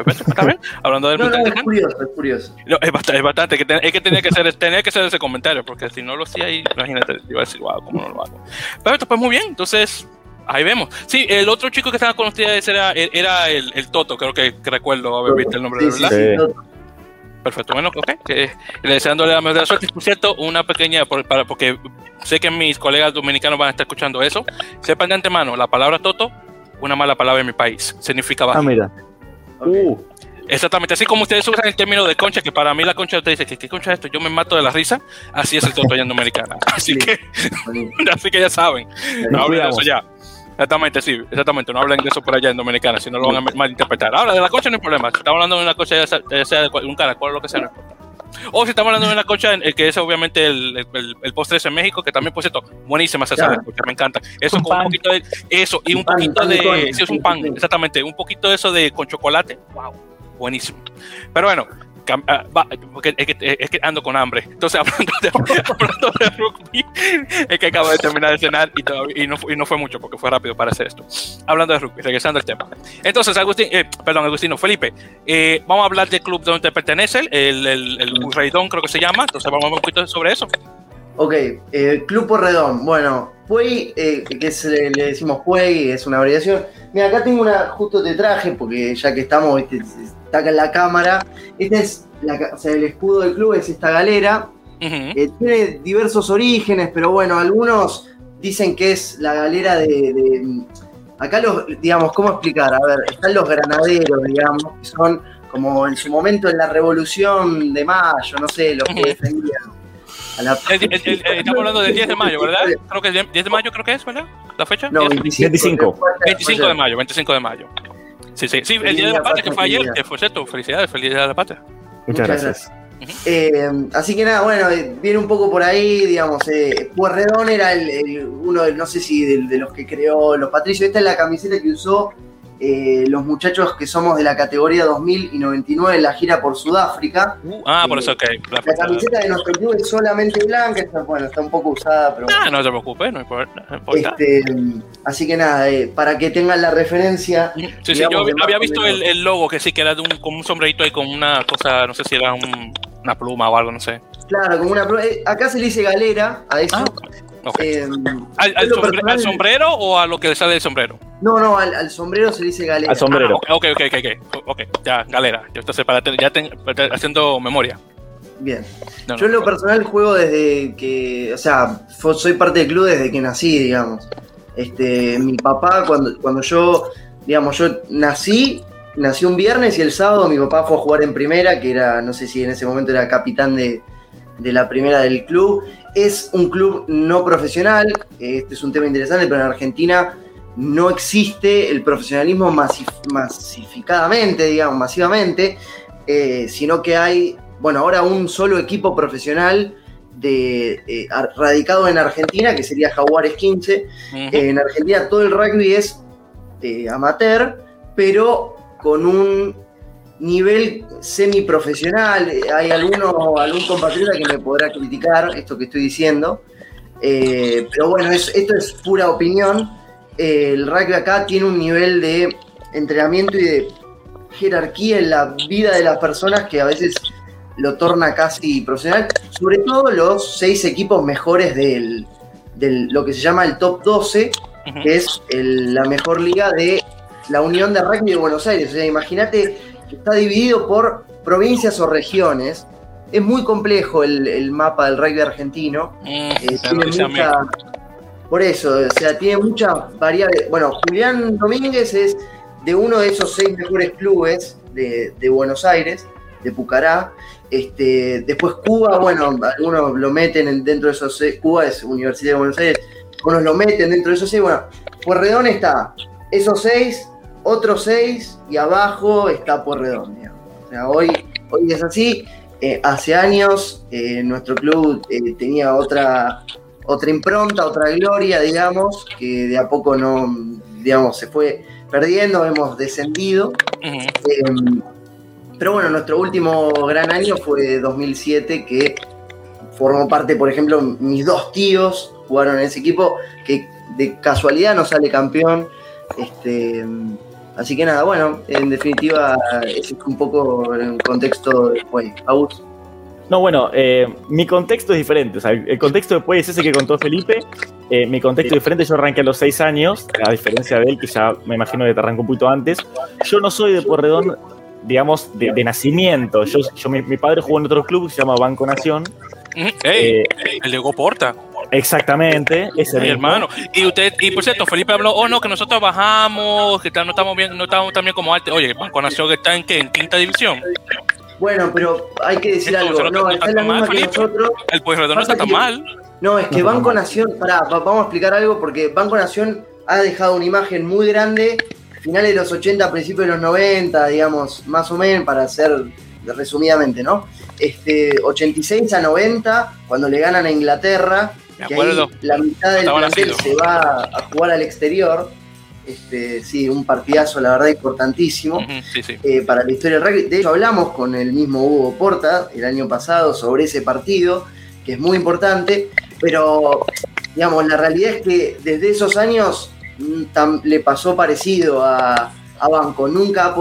¿Está bien? Hablando del no, no, es curioso, es curioso. es bastante, es bastante que, es que tenía que ser, tenía que ser ese comentario, porque si no lo hacía ahí, imagínate, iba a decir, wow, ¿cómo no lo hago? Perfecto, pues muy bien, entonces ahí vemos. Sí, el otro chico que estaba con ustedes era, era el, el Toto, creo que, recuerdo haber visto el nombre de verdad. Perfecto, bueno, ok. Que, deseándole la mejor suerte. Por cierto, una pequeña, para, porque sé que mis colegas dominicanos van a estar escuchando eso. Sepan de antemano, la palabra toto, una mala palabra en mi país, significa bajo. Ah, mira. Uh. Exactamente, así como ustedes usan el término de concha, que para mí la concha, usted dice, ¿qué, qué concha es esto? Yo me mato de la risa, así es el toto allá en Dominicana. Así que, [LAUGHS] así que ya saben, no de eso ya. Exactamente, sí, exactamente. No hablen de eso por allá en Dominicana, si no lo van a malinterpretar. Ahora, de la cocha no hay problema. Si estamos hablando de una cocha, ya sea de un caracol o lo que sea, no importa. O si estamos hablando de una cocha, el que es obviamente el, el, postre es en México, que también, por cierto, buenísima esa yeah. cocha, me encanta. Eso con un poquito de. Eso, y un, poquito de. Sí, es un pan, exactamente. Un poquito de eso de con chocolate. Wow, buenísimo. Pero bueno, Ah, porque es que, ando con hambre. Entonces, [LAUGHS] hablando de, rugby, es que acabo de terminar de cenar y, no, y, no, fue mucho porque fue rápido para hacer esto. Hablando de rugby, regresando al tema. Entonces, Agustín, eh, perdón, Agustino, Felipe, eh, vamos a hablar del club donde pertenece, el, el, el creo que se llama. Entonces, vamos a hablar un poquito sobre eso. Ok, eh, Club Porredón. Bueno, Puey, eh, que le, decimos Puey, es una abreviación. Mira, acá tengo una, justo te traje, porque ya que estamos, está acá en la cámara. Este es, o sea, el escudo del club es esta galera. Eh, tiene diversos orígenes, pero bueno, algunos dicen que es la galera de, Acá los, digamos, ¿cómo explicar? A ver, están los granaderos, digamos, que son como en su momento en la revolución de mayo, no sé, los que defendían [LAUGHS] estamos hablando del 10 de mayo, ¿verdad? [LAUGHS] Creo que el 10 de mayo creo que es, ¿verdad? ¿La fecha? No, 25. 25 de mayo, 25 de mayo. Sí, sí, sí, el Día de la Patria que fue ayer, que fue cierto, felicidades, feliz Día de la Patria. Muchas gracias. Eh, así que nada, bueno, eh, viene un poco por ahí, digamos, eh, Puerredón era el, uno, de, no sé si de, de, los que creó los Patricios, esta es la camiseta que usó eh, los muchachos que somos de la categoría 2000 y 99 en la gira por Sudáfrica. Uh, ah, por eso, ok. La, camiseta de nuestro club es solamente blanca, está, bueno, está un poco usada, pero... Ah, no te preocupes, no importa. Este, Así que nada, eh, para que tengan la referencia. Sí, sí, yo había visto el, el logo que sí, que era de un, como un sombrerito ahí con una cosa, no sé si era un- una pluma o algo, no sé. Claro, como una. pro- eh, Acá se le dice galera a eso. Ah, Eh, ¿Al, sombre- sombrero o a lo que le sale del sombrero? no, no, al, al sombrero se dice galera. Al sombrero. Ah, ok, ok, ok, ok, ok, ya, galera. Yo entonces para te- ya ten- haciendo memoria. Bien. No, Yo en no. lo personal juego desde que, o sea, soy parte del club desde que nací, digamos. Este, mi papá cuando, cuando yo, digamos, yo nací, nací un viernes y el sábado mi papá fue a jugar en primera, que era, no sé si en ese momento era capitán de, de la primera del club. Es un club no profesional, este es un tema interesante, pero en Argentina no existe el profesionalismo masif- masificadamente, digamos, masivamente, eh, sino que hay, bueno, ahora un solo equipo profesional de, eh, radicado en Argentina, que sería Jaguares 15. Ujú. Eh, en Argentina todo el rugby es amateur, pero con un nivel semiprofesional. Hay alguno, algún compatriota que me podrá criticar esto que estoy diciendo. Eh, pero bueno, es- esto es pura opinión. Eh, el rugby acá tiene un nivel de entrenamiento y de jerarquía en la vida de las personas que a veces lo torna casi profesional. Sobre todo los seis equipos mejores del, del- lo que se llama el top 12, Ujú. que es el- la mejor liga de la Unión de Rugby de Buenos Aires. O sea, imagínate que está dividido por provincias o regiones. Es muy complejo el, el mapa del rugby argentino. Eh, lo tiene mucha. Por eso, o sea, tiene muchas variables. Bueno, Julián Domínguez es de uno de esos seis mejores clubes de, de Buenos Aires, de Pucará. Este, después Cuba, bueno, algunos lo meten en- dentro de esos seis. Cuba es Universidad de Buenos Aires, algunos lo meten dentro de esos seis. Bueno, Puerredón está esos seis, otros seis, y abajo está Puerredón. digamos. O sea, hoy, hoy es así. Eh, hace años eh, nuestro club eh, tenía otra, otra impronta, otra gloria, digamos, que de a poco no, digamos, se fue perdiendo, hemos descendido. Pero bueno, nuestro último gran año fue 2007, que formó parte, por ejemplo, mis dos tíos jugaron en ese equipo, que de casualidad no sale campeón. Este, así que nada, bueno, en definitiva, ese es un poco el contexto después. Agus. No, bueno, eh, mi contexto es diferente. O sea, el contexto después es ese que contó Felipe. Eh, mi contexto es diferente. Yo arranqué a los seis años, a diferencia de él, que ya me imagino que te arrancó un poquito antes. Yo no soy de Porredón, digamos, de, de nacimiento. Yo, yo mi, mi padre jugó en otro club que se llama Banco Nación. Ujú. Ey, Eh, el de Hugo Porta, exactamente, ese mi hermano. Y usted, y por cierto, Felipe habló, oh no, que nosotros bajamos, que no estamos bien, no estamos tan bien como antes. Oye, Banco Nación está en qué, en quinta división. Bueno, pero hay que decir Entonces, algo. no No, está está en la tan mal, misma que Felipe. nosotros. El Pueyrredón no está tan que- mal. No, es que Banco. Nación, pará, va- vamos a explicar algo porque Banco Nación ha dejado una imagen muy grande, finales de los 80, principios de los 90, digamos, más o menos, para hacer resumidamente, ¿no? Este, 86 a 90, cuando le ganan a Inglaterra, Me que acuerdo. ahí la mitad del plantel se va a jugar al exterior. Este, sí, un partidazo, la verdad, importantísimo Ujú, Sí, sí. eh, para la historia del rugby. De hecho, hablamos con el mismo Hugo Porta el año pasado sobre ese partido, que es muy importante, pero digamos, la realidad es que desde esos años mm, tam- le pasó parecido a, a Banco. Nunca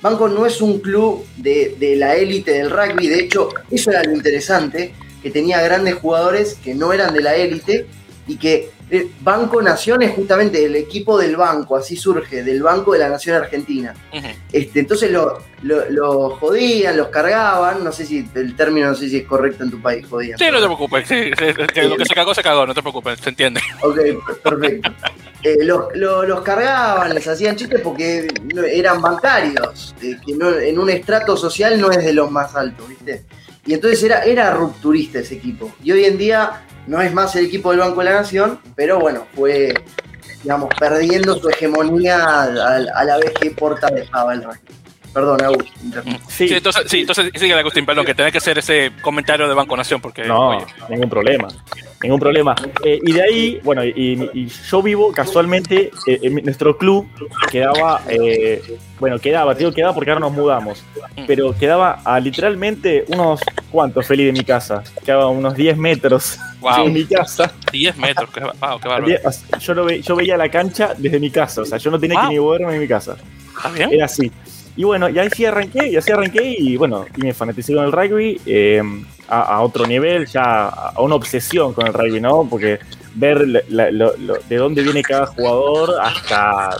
Banco no es un club de, de la élite del rugby, de hecho, eso era lo interesante, que tenía grandes jugadores que no eran de la élite y que eh, Banco Nación es justamente el equipo del banco, así surge, del Banco de la Nación Argentina. Este, entonces lo, lo, lo jodían, los cargaban, no sé si el término no sé si es correcto en tu país, jodían. Sí, no te preocupes. sí, lo que se cagó, se cagó, no te preocupes, se entiende. Ok, perfecto. Eh, los, lo- los cargaban, les hacían chistes porque eran bancarios, eh, que no- en un estrato social no es de los más altos, ¿viste? Y entonces era, era rupturista ese equipo. Y hoy en día no es más el equipo del Banco de la Nación, pero bueno, fue, digamos, perdiendo su hegemonía a, la vez que Porta dejaba el rugby. Perdón, Agus, interrumpí. [LAUGHS] Sí, Sí, entonces, sí, entonces sigue Agustín, perdón, que tenés que hacer ese comentario de Banco Nación, porque. No, oye, ningún problema. Ningún problema. Eh, y de ahí, bueno, y, y yo vivo casualmente, eh, en nuestro club quedaba, eh, bueno, quedaba, te digo quedaba porque ahora nos mudamos, pero quedaba a literalmente unos, ¿cuántos, Feli, de mi casa? Quedaba unos 10 metros. Wow. en mi casa. 10 metros, qué, wow, qué bárbaro. Yo, lo ve- yo veía la cancha desde mi casa, o sea, yo no tenía Wow. que ni moverme en mi casa. ¿Está bien? Era así. Y bueno, y así arranqué, y así arranqué, y bueno, y me fanaticé con el rugby eh, a, otro nivel, ya a una obsesión con el rugby, ¿no? Porque ver la- la- lo- de dónde viene cada jugador hasta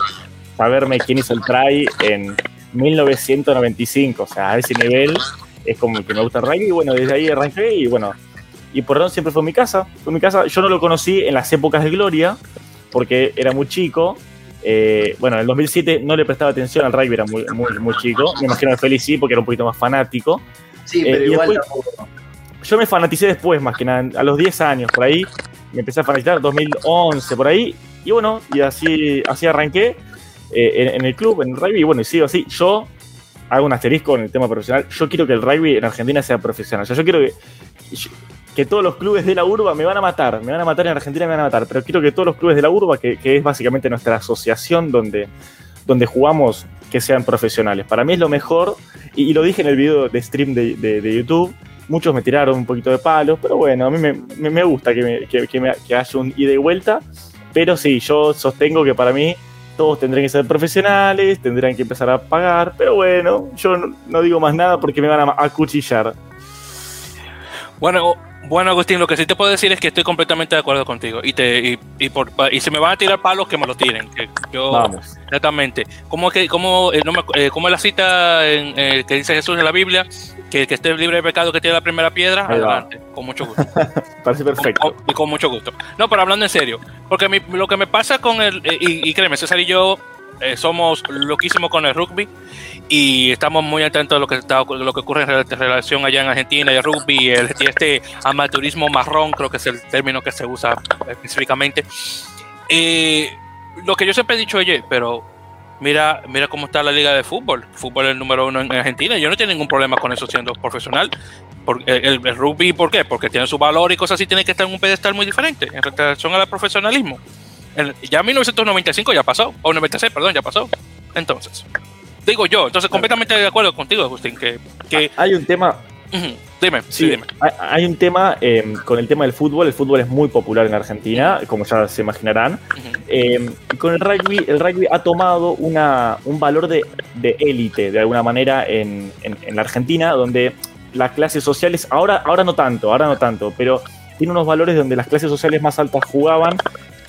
saberme quién hizo el try en 1995, o sea, a ese nivel es como que me gusta el rugby, y bueno, desde ahí arranqué, y bueno, y por eso siempre fue mi casa, fue mi casa, yo no lo conocí en las épocas de gloria, porque era muy chico, eh, bueno, en el 2007 no le prestaba atención al rugby, era muy, muy, muy chico. Me imagino que Félix sí, porque era un poquito más fanático. Sí, Eh, pero y igual después- tampoco. Yo me fanaticé después, más que nada, a los 10 años, por ahí. Me empecé a fanatizar, 2011, por ahí. Y bueno, y así, así arranqué eh, en, en el club, en el rugby. Y bueno, y sigo así. Yo hago un asterisco en el tema profesional. Yo quiero que el rugby en Argentina sea profesional. O sea, yo quiero que, yo- que todos los clubes de la urba me van a matar. Me van a matar en Argentina, me van a matar. Pero quiero que todos los clubes de la urba, que, es básicamente nuestra asociación donde, donde jugamos, que sean profesionales. Para mí es lo mejor. Y, lo dije en el video de stream de, YouTube. Muchos me tiraron un poquito de palos, pero bueno, a mí me, me- gusta que, que- que haya un ida y vuelta. Pero sí, yo sostengo que para mí todos tendrán que ser profesionales, tendrán que empezar a pagar, pero bueno, yo no, no digo más nada porque me van a acuchillar. Bueno, bueno, Agustín, lo que sí te puedo decir es que estoy completamente de acuerdo contigo. Y te y, y por, y si me van a tirar palos, que me lo tiren. Que yo, Vamos. Exactamente. ¿Cómo es, que, cómo, eh, no me, eh, cómo es la cita en, eh, que dice Jesús en la Biblia? Que el que esté libre de pecado que tiene la primera piedra, Ahí va. adelante. Con mucho gusto. [LAUGHS] Parece perfecto. Con- y con mucho gusto. No, pero hablando en serio, porque mi- lo que me pasa con el. eh, y, y créeme, César y yo eh, somos loquísimos con el rugby y estamos muy atentos a lo que, está, lo que ocurre en rela- relación allá en Argentina y el rugby el, este amateurismo marrón, creo que es el término que se usa específicamente. Eh, lo que yo siempre he dicho, oye, pero mira, mira cómo está la liga de fútbol. Fútbol es el número uno en Argentina. Yo no tengo ningún problema con eso siendo profesional. El, el- el rugby, ¿por qué? Porque tiene su valor y cosas así, tiene que estar en un pedestal muy diferente en relación al profesionalismo. El- ya 1995 ya pasó, o 96, perdón, ya pasó. Entonces, digo yo, entonces completamente de acuerdo contigo, Agustín, que, que Hay un tema, ujú, dime, sí, Sí, dime. hay, hay un tema eh, con el tema del fútbol. El fútbol es muy popular en Argentina, como ya se imaginarán. Ujú. Eh, y con el rugby, el rugby ha tomado una, un valor de de élite, de, alguna manera, en, en- en la Argentina, donde las clases sociales, ahora, ahora no tanto, ahora no tanto, pero tiene unos valores donde las clases sociales más altas jugaban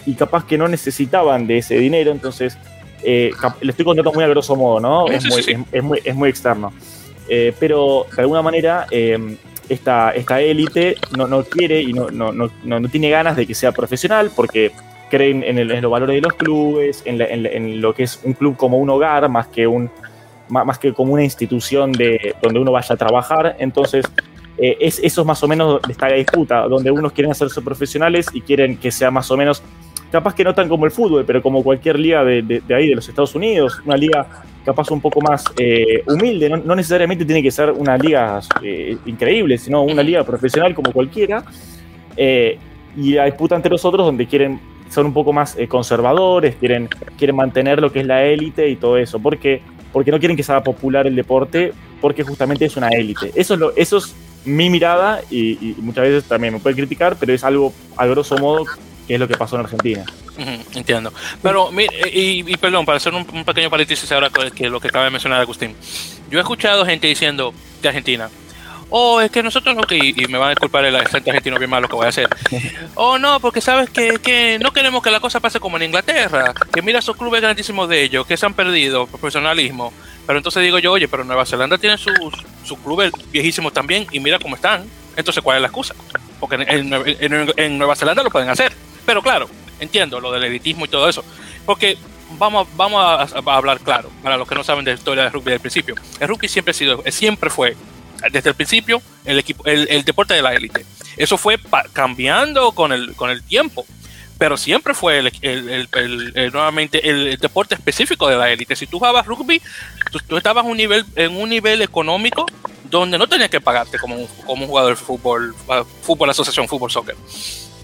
y capaz que no necesitaban de ese dinero, entonces eh, le estoy contando muy a grosso modo, ¿no? Es, sí, muy, sí. es- es muy, es muy externo. Eh, pero de alguna manera eh, esta, esta élite no, no quiere y no, no, no, tiene ganas de que sea profesional porque creen en, el- en los valores de los clubes, en, la- en la- en lo que es un club como un hogar más que, un, má- más que como una institución de, donde uno vaya a trabajar. Entonces, eh, es, eso es más o menos esta disputa, donde unos quieren hacerse profesionales y quieren que sea más o menos, capaz que no tan como el fútbol, pero como cualquier liga de, de- de ahí, de los Estados Unidos, una liga capaz un poco más eh, humilde, no, no necesariamente tiene que ser una liga eh, increíble, sino una liga profesional como cualquiera. Eh, y la disputa entre los otros donde quieren son un poco más eh, conservadores, quieren, quieren mantener lo que es la élite y todo eso. ¿Por qué? Porque no quieren que sea popular el deporte, porque justamente es una élite. Eso es, lo, eso es mi mirada y, y muchas veces también me pueden criticar, pero es algo a grosso modo que es lo que pasó en Argentina. Entiendo. Pero, y, y perdón, para hacer un, un pequeño paréntesis ahora que lo que acaba de mencionar Agustín. Yo he escuchado gente diciendo de Argentina, oh, es que nosotros no, que, y y me van a disculpar el acento argentino bien malo que voy a hacer. [LAUGHS] Oh, no, porque sabes que, que no queremos que la cosa pase como en Inglaterra, que mira esos clubes grandísimos de ellos, que se han perdido profesionalismo. Pero entonces digo yo, oye, pero Nueva Zelanda tiene sus, sus clubes viejísimos también y mira cómo están. Entonces, ¿cuál es la excusa? Porque en, en- en- en Nueva Zelanda lo pueden hacer. Pero claro, entiendo lo del elitismo y todo eso. Porque vamos, vamos a, hablar claro, para los que no saben de la historia del rugby del principio. El rugby siempre, ha sido, siempre fue, desde el principio, el, equipo, el, deporte de la élite. Eso fue cambiando con el, con el tiempo. Pero siempre fue el, el- nuevamente el, deporte específico de la élite. Si tú jugabas rugby, tú, tú estabas un nivel, en un nivel económico donde no tenías que pagarte como un, como un jugador de fútbol, fútbol asociación, fútbol soccer.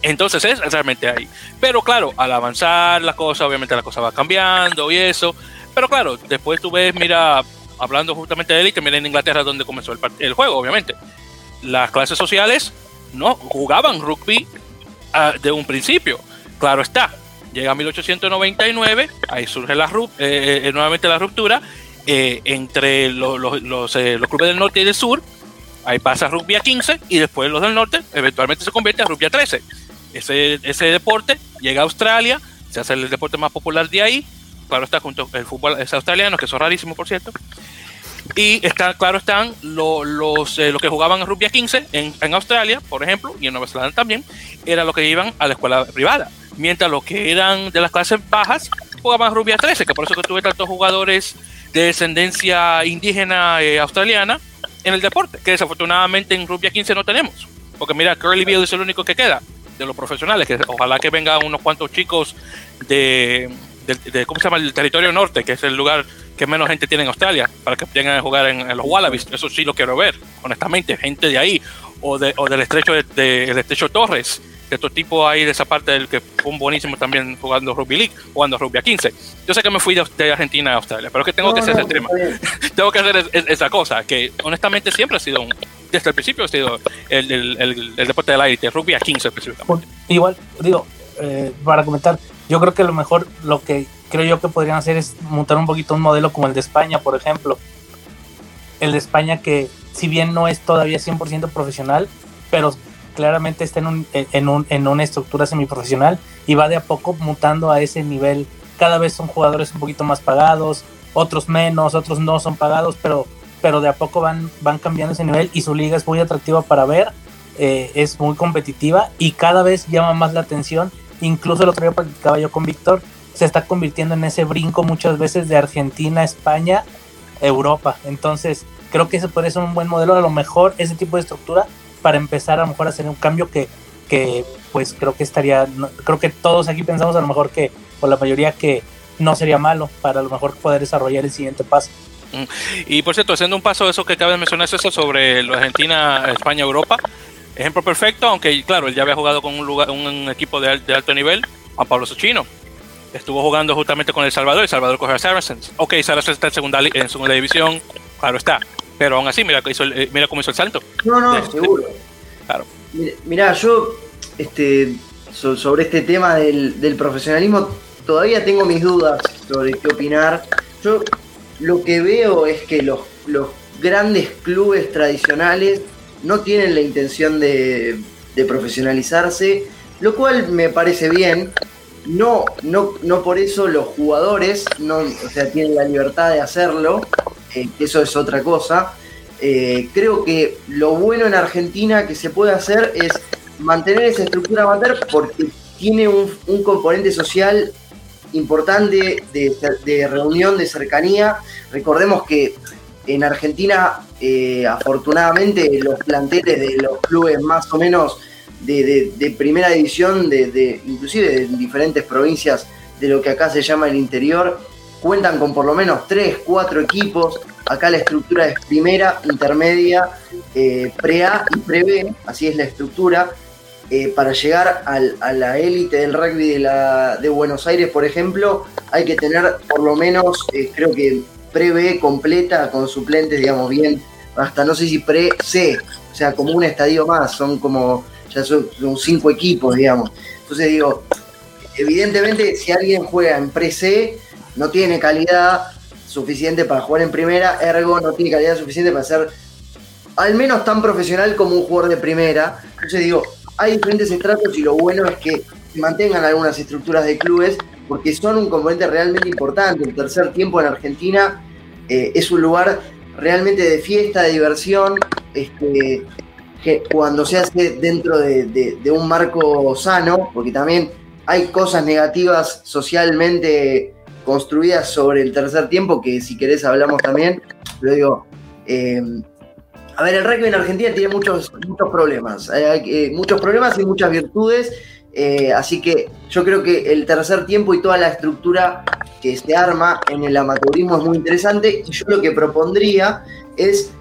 Entonces es realmente ahí. Pero claro, al avanzar la cosa, obviamente la cosa va cambiando y eso. Pero claro, después tú ves, mira, hablando justamente de élite, mira en Inglaterra donde comenzó el, el juego, obviamente. Las clases sociales no jugaban rugby ah, de un principio. Claro está, llega 1899, ahí surge la, eh, nuevamente la ruptura entre los, los, clubes del norte y del sur, ahí pasa rugby a 15 y después los del norte eventualmente se convierte a rugby a 13. Ese, ese deporte llega a Australia, se hace el deporte más popular de ahí, claro está junto el fútbol es australiano, que son rarísimos por cierto, y está, claro están los, los, eh, que jugaban en rugby a 15 en, en, Australia, por ejemplo, y en Nueva Zelanda también, eran los que iban a la escuela privada. Mientras los que eran de las clases bajas jugaban rugby a 13, que por eso que tuve tantos jugadores de descendencia indígena eh, australiana en el deporte, que desafortunadamente en rugby a 15 no tenemos. Porque mira, Curly Bill es el único que queda de los profesionales, que ojalá que vengan unos cuantos chicos de, de, ¿cómo se llama? Territorio norte, que es el lugar que menos gente tiene en Australia para que vengan a jugar en, los Wallabies. Eso sí lo quiero ver, honestamente, gente de ahí o, de, o del estrecho de, el estrecho Torres, de estos tipos ahí de esa parte del que fue buenísimo también jugando Rugby League, jugando Rugby a 15. Yo sé que me fui de, Argentina a Australia, pero que [LAUGHS] tengo que hacer ese tema. tengo que hacer esa cosa, que honestamente siempre ha sido un, desde el principio ha sido el, el, el, deporte del aire, rugby a 15 específicamente. Igual, digo, eh, para comentar, yo creo que lo mejor lo que creo yo que podrían hacer es montar un poquito un modelo como el de España, por ejemplo. El de España que si bien no es todavía 100% profesional, pero claramente está en, un, en, un, en una estructura semiprofesional y va de a poco mutando a ese nivel. Cada vez son jugadores un poquito más pagados, otros menos, otros no son pagados, pero, pero de a poco van, van cambiando ese nivel y su liga es muy atractiva para ver, eh, es muy competitiva y cada vez llama más la atención. Incluso el otro día practicaba yo con Víctor se está convirtiendo en ese brinco muchas veces de Argentina, España, Europa. Entonces, creo que ese puede ser un buen modelo, a lo mejor ese tipo de estructura para empezar a lo mejor a hacer un cambio que, que pues creo que estaría, creo que todos aquí pensamos a lo mejor que, o la mayoría que no sería malo para a lo mejor poder desarrollar el siguiente paso. Mm. Y por cierto, haciendo un paso eso que acaba de mencionar, eso sobre Argentina, España, Europa, ejemplo perfecto, aunque claro, él ya había jugado con un, lugar, un equipo de, de alto nivel, Juan Pablo Sochino, estuvo jugando justamente con El Salvador. El Salvador cogió a Saracens. Ok, Saracens está en segunda, en segunda división, claro está. Pero aún así, mira, hizo eh, mira cómo hizo el salto. No, no, seguro. Claro. Mira, yo este, sobre este tema del, profesionalismo todavía tengo mis dudas sobre qué opinar. Yo lo que veo es que los, los grandes clubes tradicionales no tienen la intención de, de profesionalizarse, lo cual me parece bien, no, no, no por eso los jugadores no, o sea, tienen la libertad de hacerlo, eh, eso es otra cosa. Eh, creo que lo bueno en Argentina que se puede hacer es mantener esa estructura amateur porque tiene un, componente social importante de, reunión, de cercanía. Recordemos que en Argentina, eh, afortunadamente, los planteles de los clubes más o menos de, primera división, de, inclusive de diferentes provincias de lo que acá se llama el interior, cuentan con por lo menos 3, 4 equipos. Acá la estructura es primera, intermedia, eh, pre-A y pre-B, así es la estructura. Eh, para llegar a la élite del rugby de, la, de Buenos Aires, por ejemplo, hay que tener por lo menos, eh, creo que pre-B completa con suplentes, digamos, bien, hasta no sé si pre-C, o sea, como un estadio más, son como ya son, cinco equipos, digamos. Entonces digo, evidentemente si alguien juega en pre-C, no tiene calidad suficiente para jugar en primera, ergo no tiene calidad suficiente para ser al menos tan profesional como un jugador de primera. Entonces digo, hay diferentes estratos y lo bueno es que mantengan algunas estructuras de clubes porque son un componente realmente importante. El tercer tiempo en Argentina eh, es un lugar realmente de fiesta, de diversión. Este, que cuando se hace dentro de, un marco sano, porque también hay cosas negativas socialmente construidas sobre el tercer tiempo, que si querés hablamos también, pero digo, eh, a ver, el rugby en Argentina tiene muchos, muchos problemas, hay, muchos problemas y muchas virtudes, eh, así que yo creo que el tercer tiempo y toda la estructura que se arma en el amateurismo es muy interesante, y yo lo que propondría es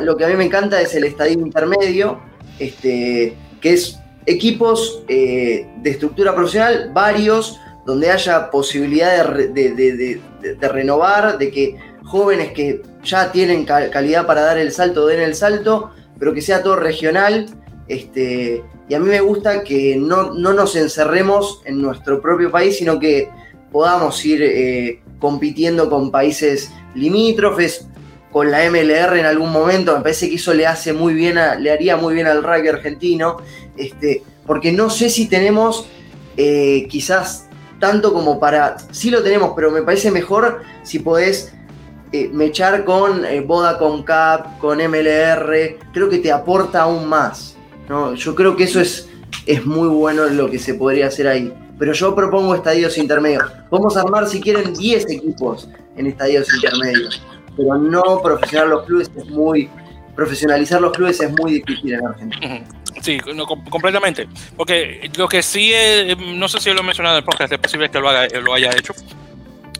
lo que a mí me encanta es el estadio intermedio, este, que es equipos eh, de estructura profesional, varios, donde haya posibilidad de, renovar, de que jóvenes que ya tienen calidad para dar el salto den el salto, pero que sea todo regional, Este, y a mí me gusta que no, no nos encerremos en nuestro propio país, sino que podamos ir eh, compitiendo con países limítrofes, con la MLR en algún momento. Me parece que eso le hace muy bien, le haría muy bien al rugby argentino. Este, porque no sé si tenemos eh, quizás tanto como para. Sí lo tenemos, pero me parece mejor si podés eh, mechar con eh, Vodacom Cup, con MLR. Creo que te aporta aún más. ¿no? Yo creo que eso es, es muy bueno lo que se podría hacer ahí. Pero yo propongo estadios intermedios. Vamos a armar, si quieren, 10 equipos en estadios intermedios. Pero no profesionalizar los clubes es muy. Profesionalizar los clubes es muy difícil en Argentina. Sí, no, completamente. Porque lo que sí, no sé si lo he mencionado en el podcast, es posible que lo, haga, lo haya hecho.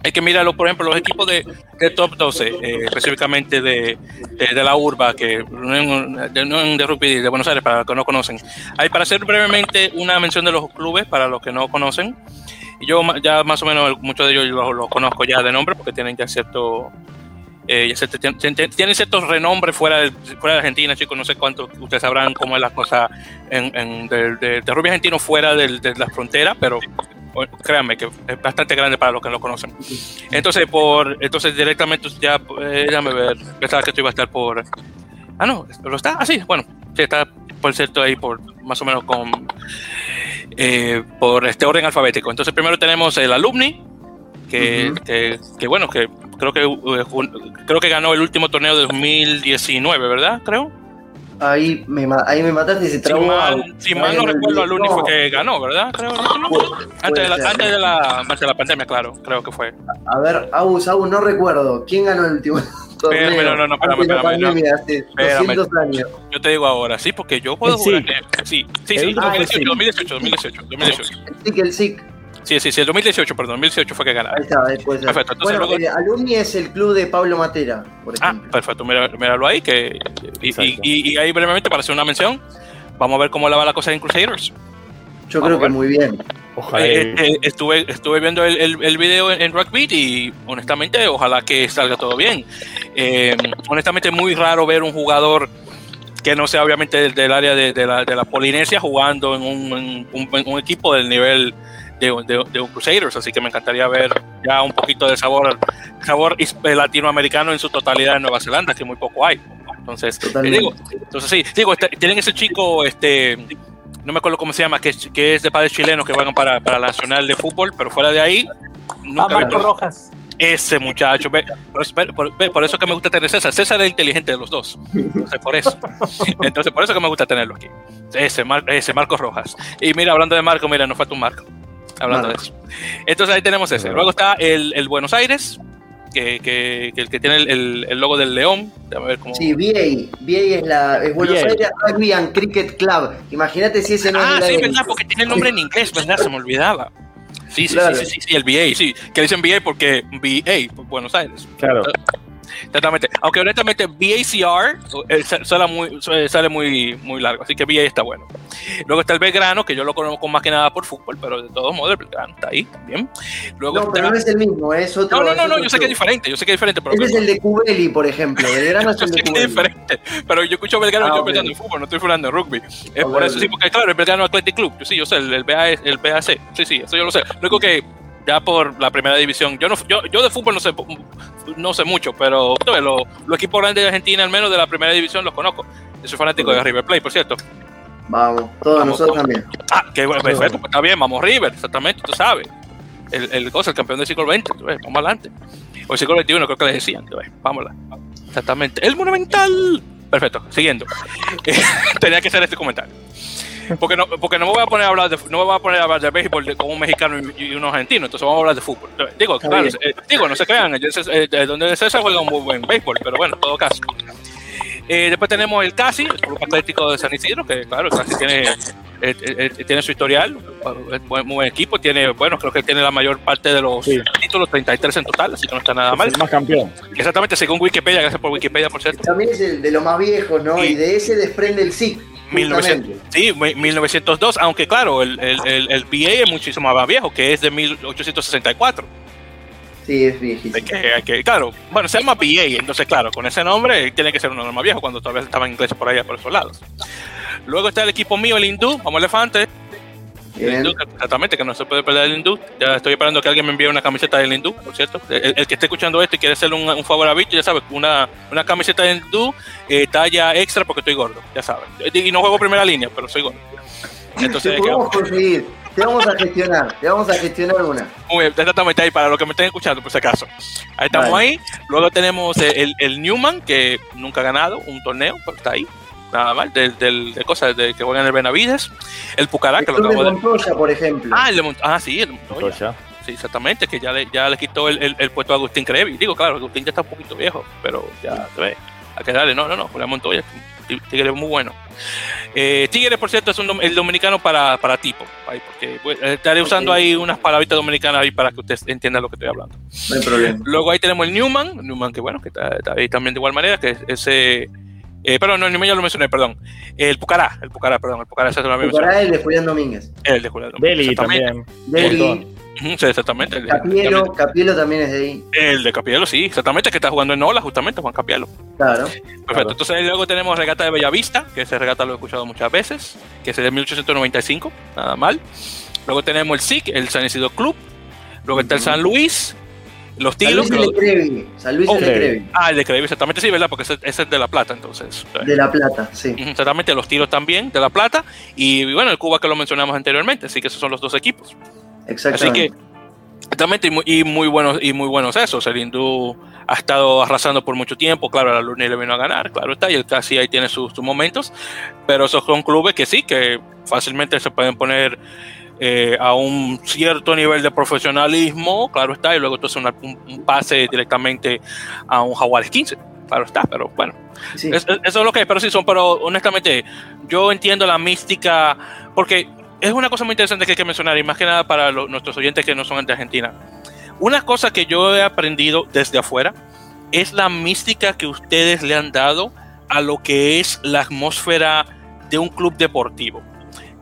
Hay que mirarlo, por ejemplo, los equipos de, top 12, eh, específicamente de, de, la urba, que no de, rugby de Buenos Aires, para los que no conocen. Hay para hacer brevemente una mención de los clubes, para los que no conocen. Yo ya más o menos muchos de ellos los, los conozco ya de nombre, porque tienen ya cierto eh, tienen ciertos renombres fuera de, fuera de Argentina, chicos. No sé cuánto ustedes sabrán cómo es la cosa en, de, de, rugby argentino fuera de, la frontera, pero créanme que es bastante grande para los que lo conocen. Entonces, por entonces directamente ya, eh, déjame ver, pensaba que esto iba a estar por... Ah, no, ¿lo está? Ah, sí, bueno, sí, está por cierto ahí por más o menos con... Eh, por este orden alfabético. Entonces primero tenemos el alumni, que, que, que, bueno, que creo que eh, creo que ganó el último torneo de 2019, ¿verdad? Creo. Ahí me, ahí me mataste y se trabó. Si mal, no recuerdo, al único que ganó, ¿verdad? Creo, antes, de la, antes, de la, antes de la pandemia, claro, creo que fue. A ver, Agus, Agus, no recuerdo. ¿Quién ganó el último? [LAUGHS] Torneo, pero, no, no, espérame, espérame, 200 años. Yo te digo ahora, sí, porque yo puedo jugar. Sí, sí, sí, 2018, 2018, 2018, 2018. El SIC, el SIC. Sí, sí, sí, el 2018, perdón, 2018 fue que ganaron. Ahí está, después. Perfecto. Entonces, bueno, luego... Alumni es el club de Pablo Matera, por ah, ejemplo. Ah, perfecto, míralo ahí. Que, y, y, ahí brevemente, para hacer una mención, vamos a ver cómo le va la cosa en Crusaders. Yo creo que muy bien. Ojalá. Eh, eh, estuve, estuve viendo el, el, el video en, en Rockbeat y honestamente, ojalá que salga todo bien. Eh, honestamente, es muy raro ver un jugador que no sea obviamente del, área de, de, la, de, la, Polinesia jugando en un, un, un equipo del nivel de, de, un Crusaders, así que me encantaría ver ya un poquito de sabor, sabor latinoamericano en su totalidad en Nueva Zelanda, que muy poco hay. Entonces, eh, digo, entonces sí, digo, este, tienen ese chico, este, no me acuerdo cómo se llama, que es, que es de padres chilenos que van para, para la Nacional de Fútbol, pero fuera de ahí, nunca ah, Marco Rojas. Ese muchacho, por, por, eso que me gusta tener César. César es el inteligente de los dos. Entonces, por eso. [LAUGHS] Entonces, por eso que me gusta tenerlo aquí. Ese, ese Marco Rojas. Y mira, hablando de Marco, mira, nos falta un Marco hablando de eso. Entonces ahí tenemos ese. Luego está el, el Buenos Aires, que, que, que, el que tiene el, el, logo del león. A ver cómo... Sí, VA. VA es, la, es Buenos Aires Rugby and Cricket Club. Imagínate si ese no ah, es Ah, sí, verdad, porque tiene el nombre en inglés, ¿verdad? Se me olvidaba. Sí, sí, sí, sí, sí, el VA, sí. Que dicen VA porque VA, Buenos Aires. Claro. Exactamente. Aunque honestamente VACR eh, sale, muy, sale muy, muy largo, así que VA está bueno. Luego está el Belgrano, que yo lo conozco más que nada por fútbol, pero de todos modos el Belgrano está ahí también. Luego no, pero no es el mismo, es otro. No, no, no, yo sé que es diferente, yo sé que es diferente. Pero es el de Cubeli, por ejemplo. Belgrano es [LAUGHS] el de Cubeli. Es diferente, pero yo escucho Belgrano ah, y yo okay. pensando en fútbol, no estoy hablando de rugby. Es por eso sí, porque claro, el Belgrano Athletic Club, yo sí, yo sé, el, el, BA, el BAC, sí, sí, eso yo lo sé. Luego que ya por la primera división. Yo no, yo, yo de fútbol no sé, no sé mucho, pero los, los equipos grandes de Argentina, al menos de la primera división, los conozco. Yo soy fanático de River Plate, por cierto. Vamos, todos vamos, nosotros también. Ah, qué bueno, perfecto, pues está bien, vamos River, exactamente, tú sabes. El, el, cosa, el campeón del siglo XX, vamos adelante. O el siglo XXI, creo que le decían, vámonos. Exactamente. El Monumental. Perfecto, siguiendo. [LAUGHS] Tenía que hacer este comentario. Porque no, porque no me voy a poner a hablar de, no me voy a poner a hablar de béisbol de, con un mexicano y, y, un argentino, entonces vamos a hablar de fútbol. Digo, claro, eh, digo, no se crean, eh, donde César juega un muy buen béisbol, pero bueno, en todo caso. Eh, después tenemos el CASI, el Club Atlético de San Isidro, que claro, el CASI tiene, eh, eh, tiene su historial, es muy buen equipo, tiene, bueno, creo que tiene la mayor parte de los sí. títulos, 33 en total, así que no está nada mal. Es el más campeón. Exactamente, según Wikipedia, gracias por Wikipedia, por cierto. También es el de los más viejos, ¿no? Y, y de ese desprende el SIC. 1900, sí, 1902, aunque claro, el, el, el, el, PA es muchísimo más viejo, que es de 1864. Sí, es viejísimo. Que, que, claro, bueno, se llama PA, entonces claro, con ese nombre tiene que ser uno más viejo cuando todavía estaba en inglés por allá, por esos lados. Luego está el equipo mío, el hindú, vamos elefante. Bien. Hindú, exactamente, que no se puede perder el hindú. Ya estoy esperando que alguien me envíe una camiseta del hindú, por cierto. El, el que esté escuchando esto y quiere hacerle un, un favor a Bicho, ya sabes, una, una camiseta del hindú, eh, talla extra porque estoy gordo, ya sabes. Y no juego primera línea, pero soy gordo. Entonces, Te podemos conseguir. Te vamos a gestionar. Te vamos a gestionar una. Muy bien, exactamente ahí para los que me estén escuchando, por si acaso. Ahí estamos Vale. ahí. Luego tenemos el, el Newman, que nunca ha ganado un torneo, pero está ahí. Nada más, del, del, de cosas de que juega en el Benavides. El Pucará, El que lo de acabo de. Montoya, por ejemplo. Ah, el de Mont- ah, sí, el de Montoya. Montoya. Sí, exactamente, que ya le, ya le quitó el, el- el puesto a Agustín Crevi. Digo, claro, Agustín ya está un poquito viejo, pero ya se ve. Hay que darle, no, no, no, Julián Montoya, Tig- Tigre es muy bueno. Eh, Tigre, por cierto, es un dom- el dominicano para, para tipo, ahí, porque pues, eh, estaré usando ahí unas palabritas dominicanas ahí para que usted entienda lo que estoy hablando. No hay problema. Luego ahí tenemos el Newman, Newman que bueno, que está, está ahí también de igual manera, que es ese... Eh, perdón, no, el ya lo mencioné, perdón. El Pucará, el Pucará, perdón, el Pucará, ese también mencioné. Para él de Julián Domínguez. El de Julián. Deli exactamente. también. Deli, sí, exactamente. el de- Capielo, Capielo también es de ahí. El de Capielo, sí, exactamente, que está jugando en Ola, justamente, Juan Capielo. Claro. Perfecto, Claro. entonces luego tenemos Regata de Bellavista, que ese regata lo he escuchado muchas veces, que es de 1895, nada mal. Luego tenemos el SIC, el San Isidro Club. Luego está el San Luis, los San Tilos. Luis de. San Luis Oh, de. Ah, el de Crevi, exactamente, sí, ¿verdad? Porque ese, ese es de La Plata, entonces. De La Plata, sí. Exactamente, los tiros también de La Plata. Y bueno, el Cuba que lo mencionamos anteriormente, así que esos son los dos equipos. Así Exactamente. que, exactamente, y muy, y muy buenos y muy buenos esos. El hindú ha estado arrasando por mucho tiempo. Claro, la Luna le vino a ganar, claro está, y el casi ahí tiene sus, sus momentos. Pero esos son clubes que sí, que fácilmente se pueden poner eh, a un cierto nivel de profesionalismo, claro está, y luego entonces una- un, un pase directamente a un Jaguares 15. Claro está, pero bueno, Sí. es- es- eso es lo que es, pero sí son, pero honestamente, yo entiendo la mística, porque es una cosa muy interesante que hay que mencionar, y más que nada para los- nuestros oyentes que no son de Argentina. Una cosa que yo he aprendido desde afuera es la mística que ustedes le han dado a lo que es la atmósfera de un club deportivo.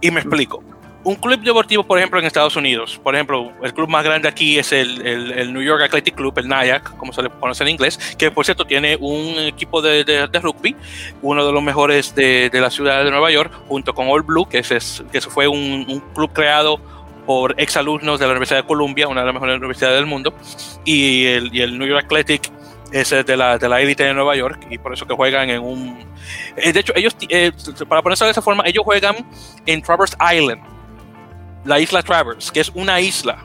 Y me explico. Un club deportivo, por ejemplo, en Estados Unidos, por ejemplo, el club más grande aquí es el, el- el New York Athletic Club, el NYAC, como se le conoce en inglés, que por cierto tiene un equipo de, de- rugby, uno de los mejores de, de la ciudad de Nueva York, junto con All Blue, que, es, que fue un, club creado por exalumnos de la Universidad de Columbia, una de las mejores universidades del mundo, y el, y el New York Athletic es de la, de la élite de Nueva York, y por eso que juegan en un... eh, de hecho, ellos, eh, para ponerse de esa forma, ellos juegan en Traverse Island, la isla Traverse, que es una isla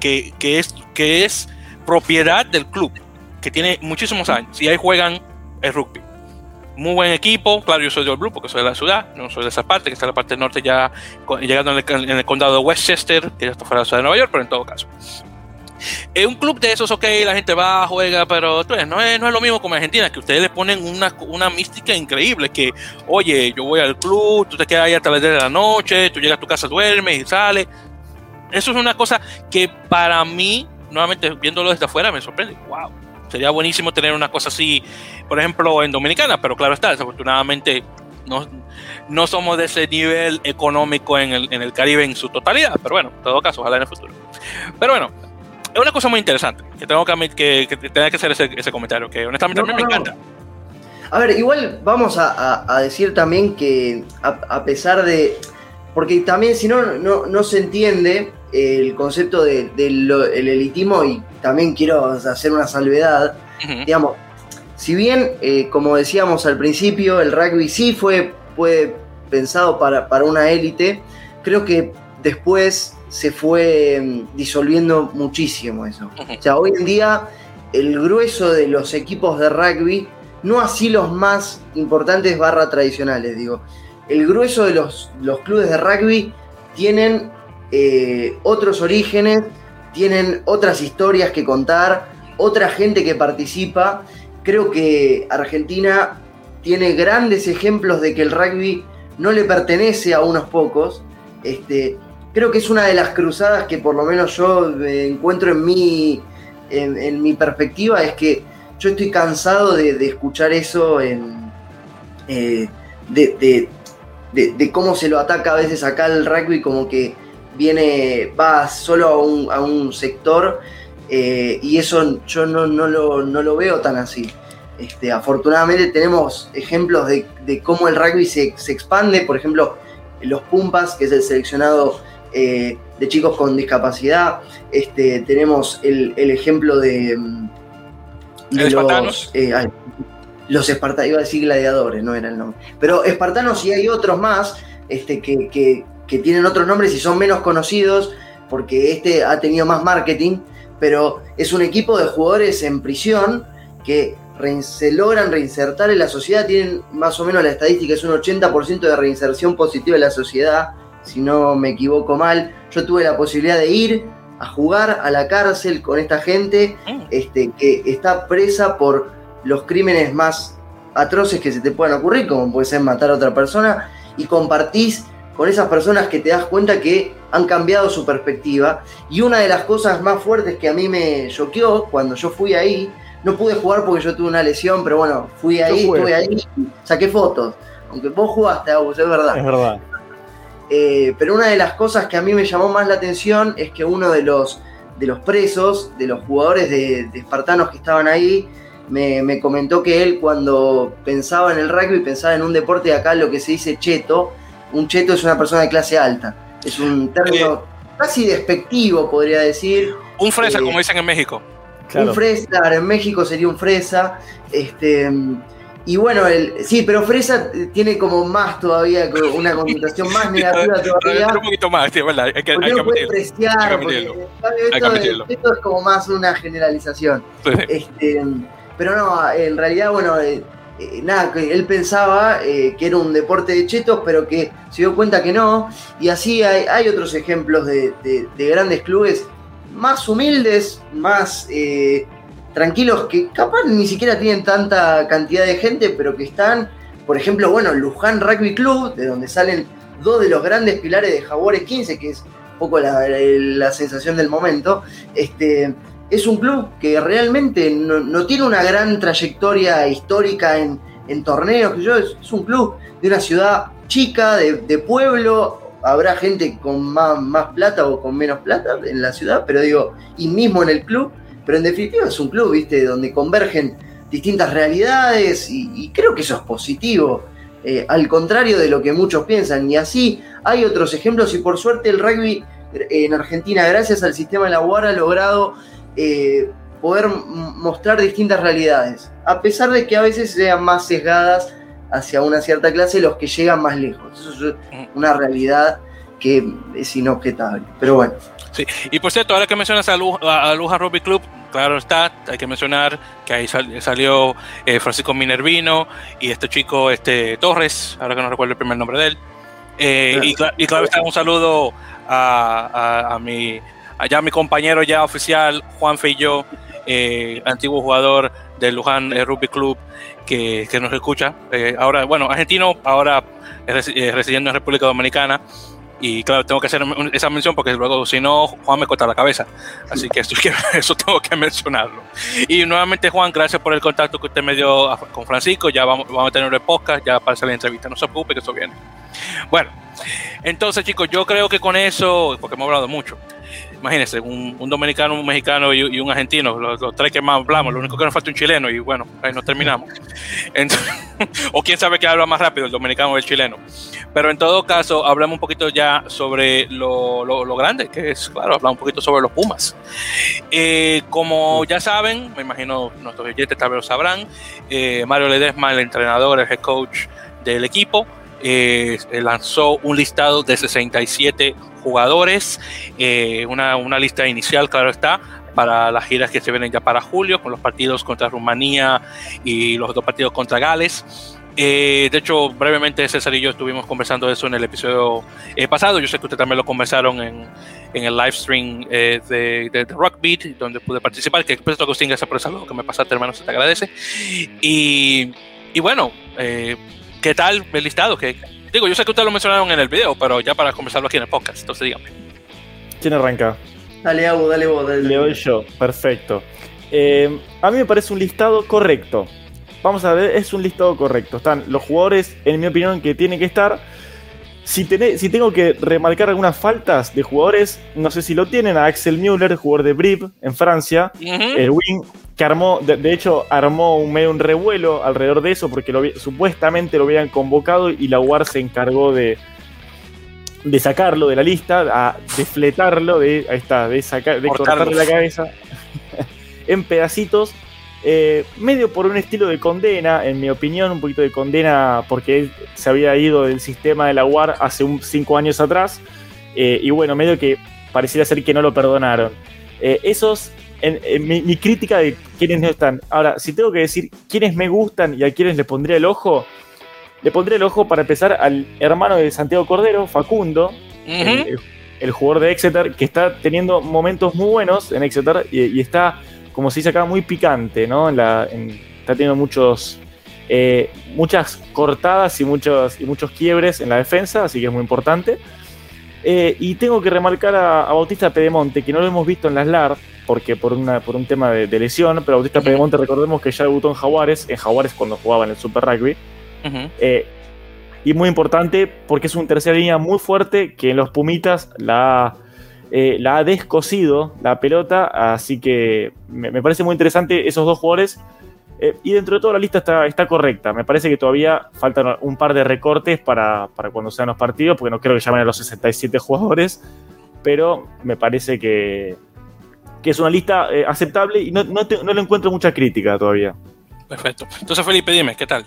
que, que, es, que es propiedad del club, que tiene muchísimos años, y ahí juegan el rugby. Muy buen equipo, claro, yo soy de All Blue porque soy de la ciudad, no soy de esa parte, que está en la parte norte ya, llegando en el, condado de Westchester, que ya está fuera la ciudad de Nueva York, pero en todo caso. Es un club de esos, ok, la gente va, juega, pero ves, no, es, no es lo mismo como en Argentina, que ustedes le ponen una, una mística increíble, que, oye, yo voy al club, tú te quedas ahí hasta las 10 de la noche, tú llegas a tu casa, duermes y sales. Eso es una cosa que para mí, nuevamente viéndolo desde afuera, me sorprende. Wow, sería buenísimo tener una cosa así, por ejemplo, en Dominicana, pero claro está, desafortunadamente no, no somos de ese nivel económico en el, en el Caribe en su totalidad, pero bueno, en todo caso, ojalá en el futuro. Pero bueno, es una cosa muy interesante, que tengo que, que, que tener que hacer ese, ese comentario, que honestamente No, a mí me encanta. A ver, igual vamos a, a- a decir también que a, a pesar de. Porque también, si no, no, no se entiende el concepto del de, elitismo, y también quiero hacer una salvedad. Digamos, si bien, eh, como decíamos al principio, el rugby sí fue, fue pensado para, para una élite, creo que después se fue mm, disolviendo muchísimo eso. O sea, hoy en día el grueso de los equipos de rugby, no así los más importantes barra tradicionales, digo, el grueso de los, los clubes de rugby tienen eh, otros orígenes, tienen otras historias que contar, otra gente que participa. Creo que Argentina tiene grandes ejemplos de que el rugby no le pertenece a unos pocos. Este, creo que es una de las cruzadas que por lo menos yo eh, encuentro en mi, en, mi perspectiva, es que yo estoy cansado de, escuchar eso eh, de, de- cómo se lo ataca a veces acá el rugby, como que viene, va solo a un, a un sector, eh, y eso yo no, no lo, no lo veo tan así. Este, afortunadamente tenemos ejemplos de, cómo el rugby se, expande, por ejemplo, los Pumpas, que es el seleccionado eh, de chicos con discapacidad. Este, tenemos el, ejemplo de, mm, los, eh, los espartanos, iba a decir gladiadores, no era el nombre. Pero espartanos y hay otros más este, que, que, tienen otros nombres y son menos conocidos porque este ha tenido más marketing, pero es un equipo de jugadores en prisión que se logran reinsertar en la sociedad, tienen más o menos la estadística, es un 80% de reinserción positiva en la sociedad, si no me equivoco mal. Yo tuve la posibilidad de ir a jugar a la cárcel con esta gente mm. este, que está presa por los crímenes más atroces que se te puedan ocurrir, como puede ser matar a otra persona, y compartís con esas personas que te das cuenta que han cambiado su perspectiva. Y una de las cosas más fuertes que a mí me choqueó cuando yo fui ahí, no pude jugar porque yo tuve una lesión, pero bueno, fui ahí, estuve ahí, saqué fotos. Aunque vos jugaste, es verdad. Es verdad. Eh, pero una de las cosas que a mí me llamó más la atención es que uno de los, de los presos, de los jugadores de, espartanos que estaban ahí, me, comentó que él cuando pensaba en el rugby pensaba en un deporte de acá, lo que se dice cheto. Un cheto es una persona de clase alta. Es un término eh, casi despectivo, podría decir. Un fresa, eh, como dicen en México. Un fresa, en México sería un fresa. Este, y bueno, el, sí, pero fresa tiene como más todavía, una connotación más negativa [LAUGHS] todavía. un poquito más, sí, verdad. Hay que, hay no puede apreciar, esto, esto, es como más una generalización. Este, pero no, en realidad, bueno, eh, eh, nada, que él pensaba eh, que era un deporte de chetos, pero que se dio cuenta que no. Y así hay, hay otros ejemplos de, de, grandes clubes más humildes, más tranquilos, que capaz ni siquiera tienen tanta cantidad de gente, pero que están, por ejemplo, bueno, Luján Rugby Club, de donde salen dos de los grandes pilares de Jaguares 15, que es un poco la, sensación del momento. Este, es un club que realmente no, tiene una gran trayectoria histórica en, torneos, que yo, es, un club de una ciudad chica, de, pueblo, habrá gente con más, más, plata o con menos plata en la ciudad, pero digo, y mismo en el club, pero en definitiva es un club, viste, donde convergen distintas realidades y, creo que eso es positivo. Eh, al contrario de lo que muchos piensan, y así hay otros ejemplos, y por suerte el rugby en Argentina, gracias al sistema de la UAR, ha logrado eh, poder mostrar distintas realidades, a pesar de que a veces sean más sesgadas hacia una cierta clase los que llegan más lejos. Eso es una realidad que es inobjetable. Pero bueno. Sí, y por cierto, ahora que mencionas a Luja, a Rugby Club, claro está, hay que mencionar que ahí salió eh, Francisco Minervino y este chico este Torres, ahora que no recuerdo el primer nombre de él. Eh, y, claro está, un saludo a, a mi allá mi compañero ya oficial, Juan Feillo, eh, antiguo jugador del Luján eh, Rugby Club, que, nos escucha. Eh, ahora, bueno, argentino, ahora residiendo en República Dominicana. Y claro, tengo que hacer esa mención porque luego, si no, Juan me corta la cabeza. Así que [LAUGHS] eso, tengo que mencionarlo. Y nuevamente, Juan, gracias por el contacto que usted me dio con Francisco. Ya vamos, vamos a tener el podcast, ya para hacer la entrevista. No se preocupe que eso viene. Bueno, entonces, chicos, yo creo que con eso, porque hemos hablado mucho, imagínense, un, dominicano, un mexicano y, un argentino, los, tres que más hablamos, lo único que nos falta es un chileno y bueno, ahí nos terminamos. [LAUGHS] [LAUGHS] o quién sabe qué habla más rápido, el dominicano o el chileno. Pero en todo caso, hablamos un poquito ya sobre lo, lo, grande, que es, claro, hablamos un poquito sobre los Pumas. Eh, como ya saben, me imagino nuestros oyentes tal vez lo sabrán, eh, Mario Ledesma, el entrenador, el head coach del equipo, eh, lanzó un listado de 67 jugadores, eh, una, una, lista inicial, claro está, para las giras que se vienen ya para julio, con los partidos contra Rumanía y los dos partidos contra Gales. Eh, de hecho, brevemente César y yo estuvimos conversando de eso en el episodio eh, pasado. Yo sé que ustedes también lo conversaron en, en el live stream de, de, Rock Beat, donde pude participar. Que por Agustín, gracias por el saludo que me pasaste, hermano, se te agradece. Y, y bueno, ¿qué tal el listado? ¿Qué, Digo, yo sé que ustedes lo mencionaron en el video, pero ya para conversarlo aquí en el podcast, entonces dígame. ¿Quién arranca? Dale, Abu, dale vos. Dale. Le doy yo, perfecto. Eh, a mí me parece un listado correcto. Vamos a ver, es un listado correcto. Están los jugadores, en mi opinión, que tienen que estar. Si, si tengo que remarcar algunas faltas de jugadores, no sé si lo tienen, a Axel Müller, jugador de Brive en Francia, el wing que armó, de, hecho, armó un medio un revuelo alrededor de eso, porque lo, supuestamente lo habían convocado y la UAR se encargó de, de sacarlo de la lista, de fletarlo, de, ahí está, de, sacar, de cortarle la cabeza [LAUGHS] en pedacitos eh, medio por un estilo de condena, en mi opinión, un poquito de condena porque él se había ido del sistema de la UAR hace un, cinco años atrás. Eh, y bueno, medio que pareciera ser que no lo perdonaron. Eh, esos, en, mi, crítica de quienes no están. Ahora, si tengo que decir quiénes me gustan y a quiénes le pondría el ojo, le pondría el ojo para empezar al hermano de Santiago Cordero, Facundo, el, jugador de Exeter, que está teniendo momentos muy buenos en Exeter y está como se dice acá, muy picante, ¿no? está teniendo muchos, eh, muchas cortadas y muchos, y muchos quiebres en la defensa, así que es muy importante. Eh, y tengo que remarcar a, Bautista Pedemonte, que no lo hemos visto en las LAR, porque por, una, por un tema de, lesión, pero Bautista Pedemonte recordemos que ya debutó en Jaguares, en Jaguares cuando jugaba en el Super Rugby. Eh, y muy importante porque es un tercera línea muy fuerte que en los Pumitas la eh, la ha descosido la pelota, así que me, parece muy interesante esos dos jugadores. Eh, y dentro de toda la lista está, está, correcta. Me parece que todavía faltan un par de recortes para, cuando sean los partidos, porque no creo que llamen a los 67 jugadores, pero me parece que, es una lista eh, aceptable y no, no, no le encuentro mucha crítica todavía. Perfecto. Entonces, Felipe, dime, ¿qué tal?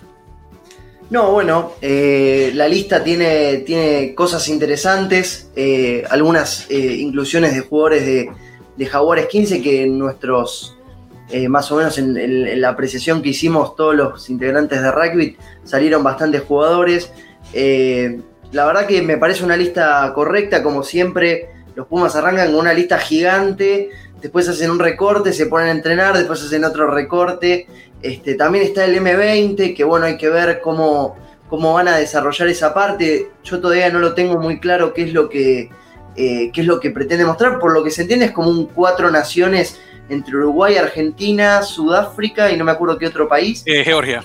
No, bueno, eh, la lista tiene, tiene cosas interesantes, eh, algunas eh, inclusiones de jugadores de, de, Jaguares 15 que en nuestros, más o menos en, la apreciación que hicimos todos los integrantes de rugby, salieron bastantes jugadores. la verdad que me parece una lista correcta, como siempre, los Pumas arrancan con una lista gigante, después hacen un recorte, se ponen a entrenar, después hacen otro recorte este, también está el M20, que bueno, hay que ver cómo, cómo van a desarrollar esa parte. Yo todavía no lo tengo muy claro qué es lo que, eh, qué es lo que pretende mostrar. Por lo que se entiende es como un cuatro naciones entre Uruguay, Argentina, Sudáfrica y no me acuerdo qué otro país. Eh, Georgia.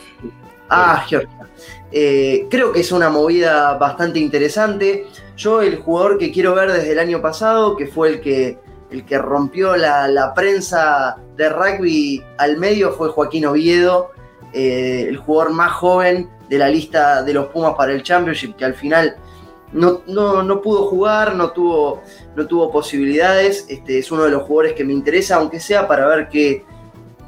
Ah, Georgia. Eh, creo que es una movida bastante interesante. Yo el jugador que quiero ver desde el año pasado, que fue el que el que rompió la, prensa de rugby al medio fue Joaquín Oviedo, eh, el jugador más joven de la lista de los Pumas para el Championship, que al final no, no, pudo jugar, no tuvo, no tuvo posibilidades. Este, es uno de los jugadores que me interesa, aunque sea para ver qué,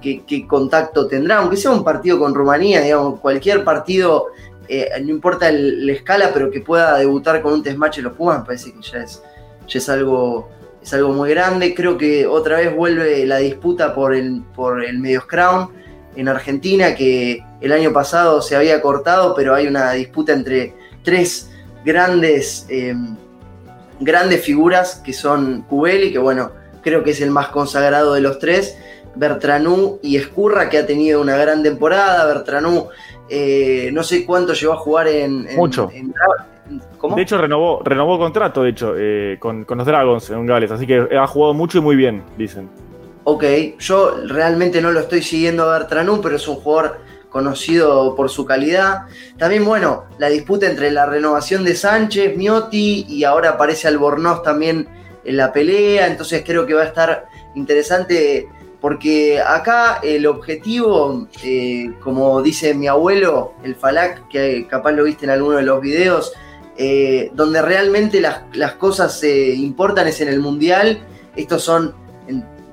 qué, contacto tendrá, aunque sea un partido con Rumanía, digamos, cualquier partido, eh, no importa la escala, pero que pueda debutar con un test match los Pumas, me parece que ya es, ya es algo es algo muy grande. Creo que otra vez vuelve la disputa por el, por el Medios Crown en Argentina, que el año pasado se había cortado, pero hay una disputa entre tres grandes, eh, grandes figuras que son Cubeli, que bueno, creo que es el más consagrado de los tres, Bertranú y Escurra, que ha tenido una gran temporada. Bertranú, eh, no sé cuánto llegó a jugar en, Mucho. De hecho, renovó, renovó contrato, de hecho, eh, con, los Dragons en Gales, así que ha jugado mucho y muy bien, dicen. Ok, yo realmente no lo estoy siguiendo a Bertranú, pero es un jugador conocido por su calidad. También, bueno, la disputa entre la renovación de Sánchez, Miotti y ahora aparece Albornoz también en la pelea, entonces creo que va a estar interesante porque acá el objetivo, eh, como dice mi abuelo, el Falak, que capaz lo viste en alguno de los videos, eh, donde realmente las, cosas se importan es en el Mundial. Estos son,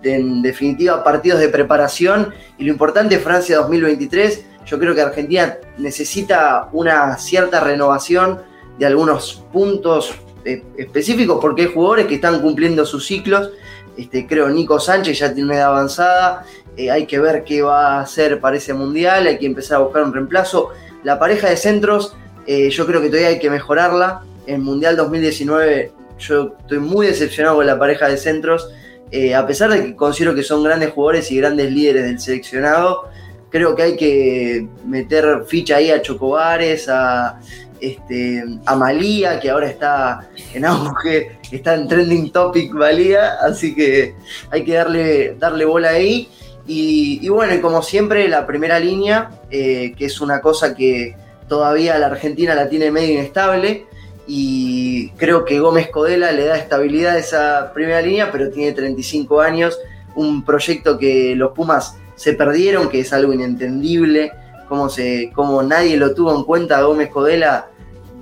en, definitiva, partidos de preparación. Y lo importante es Francia 2023. Yo creo que Argentina necesita una cierta renovación de algunos puntos eh, específicos porque hay jugadores que están cumpliendo sus ciclos. Este, creo Nico Sánchez ya tiene una edad avanzada. Eh, hay que ver qué va a hacer para ese mundial. Hay que empezar a buscar un reemplazo. La pareja de centros eh, yo creo que todavía hay que mejorarla. En Mundial 2019 yo estoy muy decepcionado con la pareja de centros. Eh, a pesar de que considero que son grandes jugadores y grandes líderes del seleccionado, creo que hay que meter ficha ahí a Chocobares, a, este, a Malía, que ahora está en auge, [LAUGHS] está en trending topic Malía, así que hay que darle, darle bola ahí. Y, bueno, y como siempre, la primera línea, eh, que es una cosa que, todavía la Argentina la tiene medio inestable. y creo que Gómez Codela le da estabilidad a esa primera línea, pero tiene 35 años, un proyecto que los Pumas se perdieron, que es algo inentendible, como, se, como nadie lo tuvo en cuenta Gómez Codela,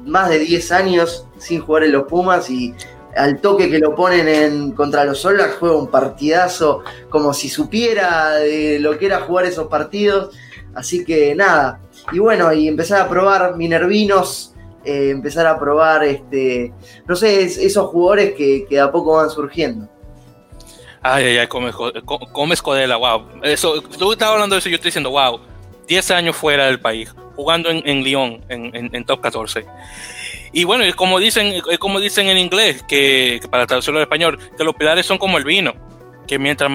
más de 10 años sin jugar en los Pumas y al toque que lo ponen en, contra los Solars juega un partidazo como si supiera de lo que era jugar esos partidos. Así que nada. Y bueno, y empezar a probar Minervinos, eh, empezar a probar, este, no sé, esos jugadores que, que, a poco van surgiendo. Ay, ay, ay, Gómez Codela, wow. Eso, tú estabas hablando de eso, yo estoy diciendo, wow, 10 años fuera del país, jugando en, en Lyon, en, en, top 14. Y bueno, como dicen, como dicen en inglés, que para traducirlo al español, que los pilares son como el vino, que mientras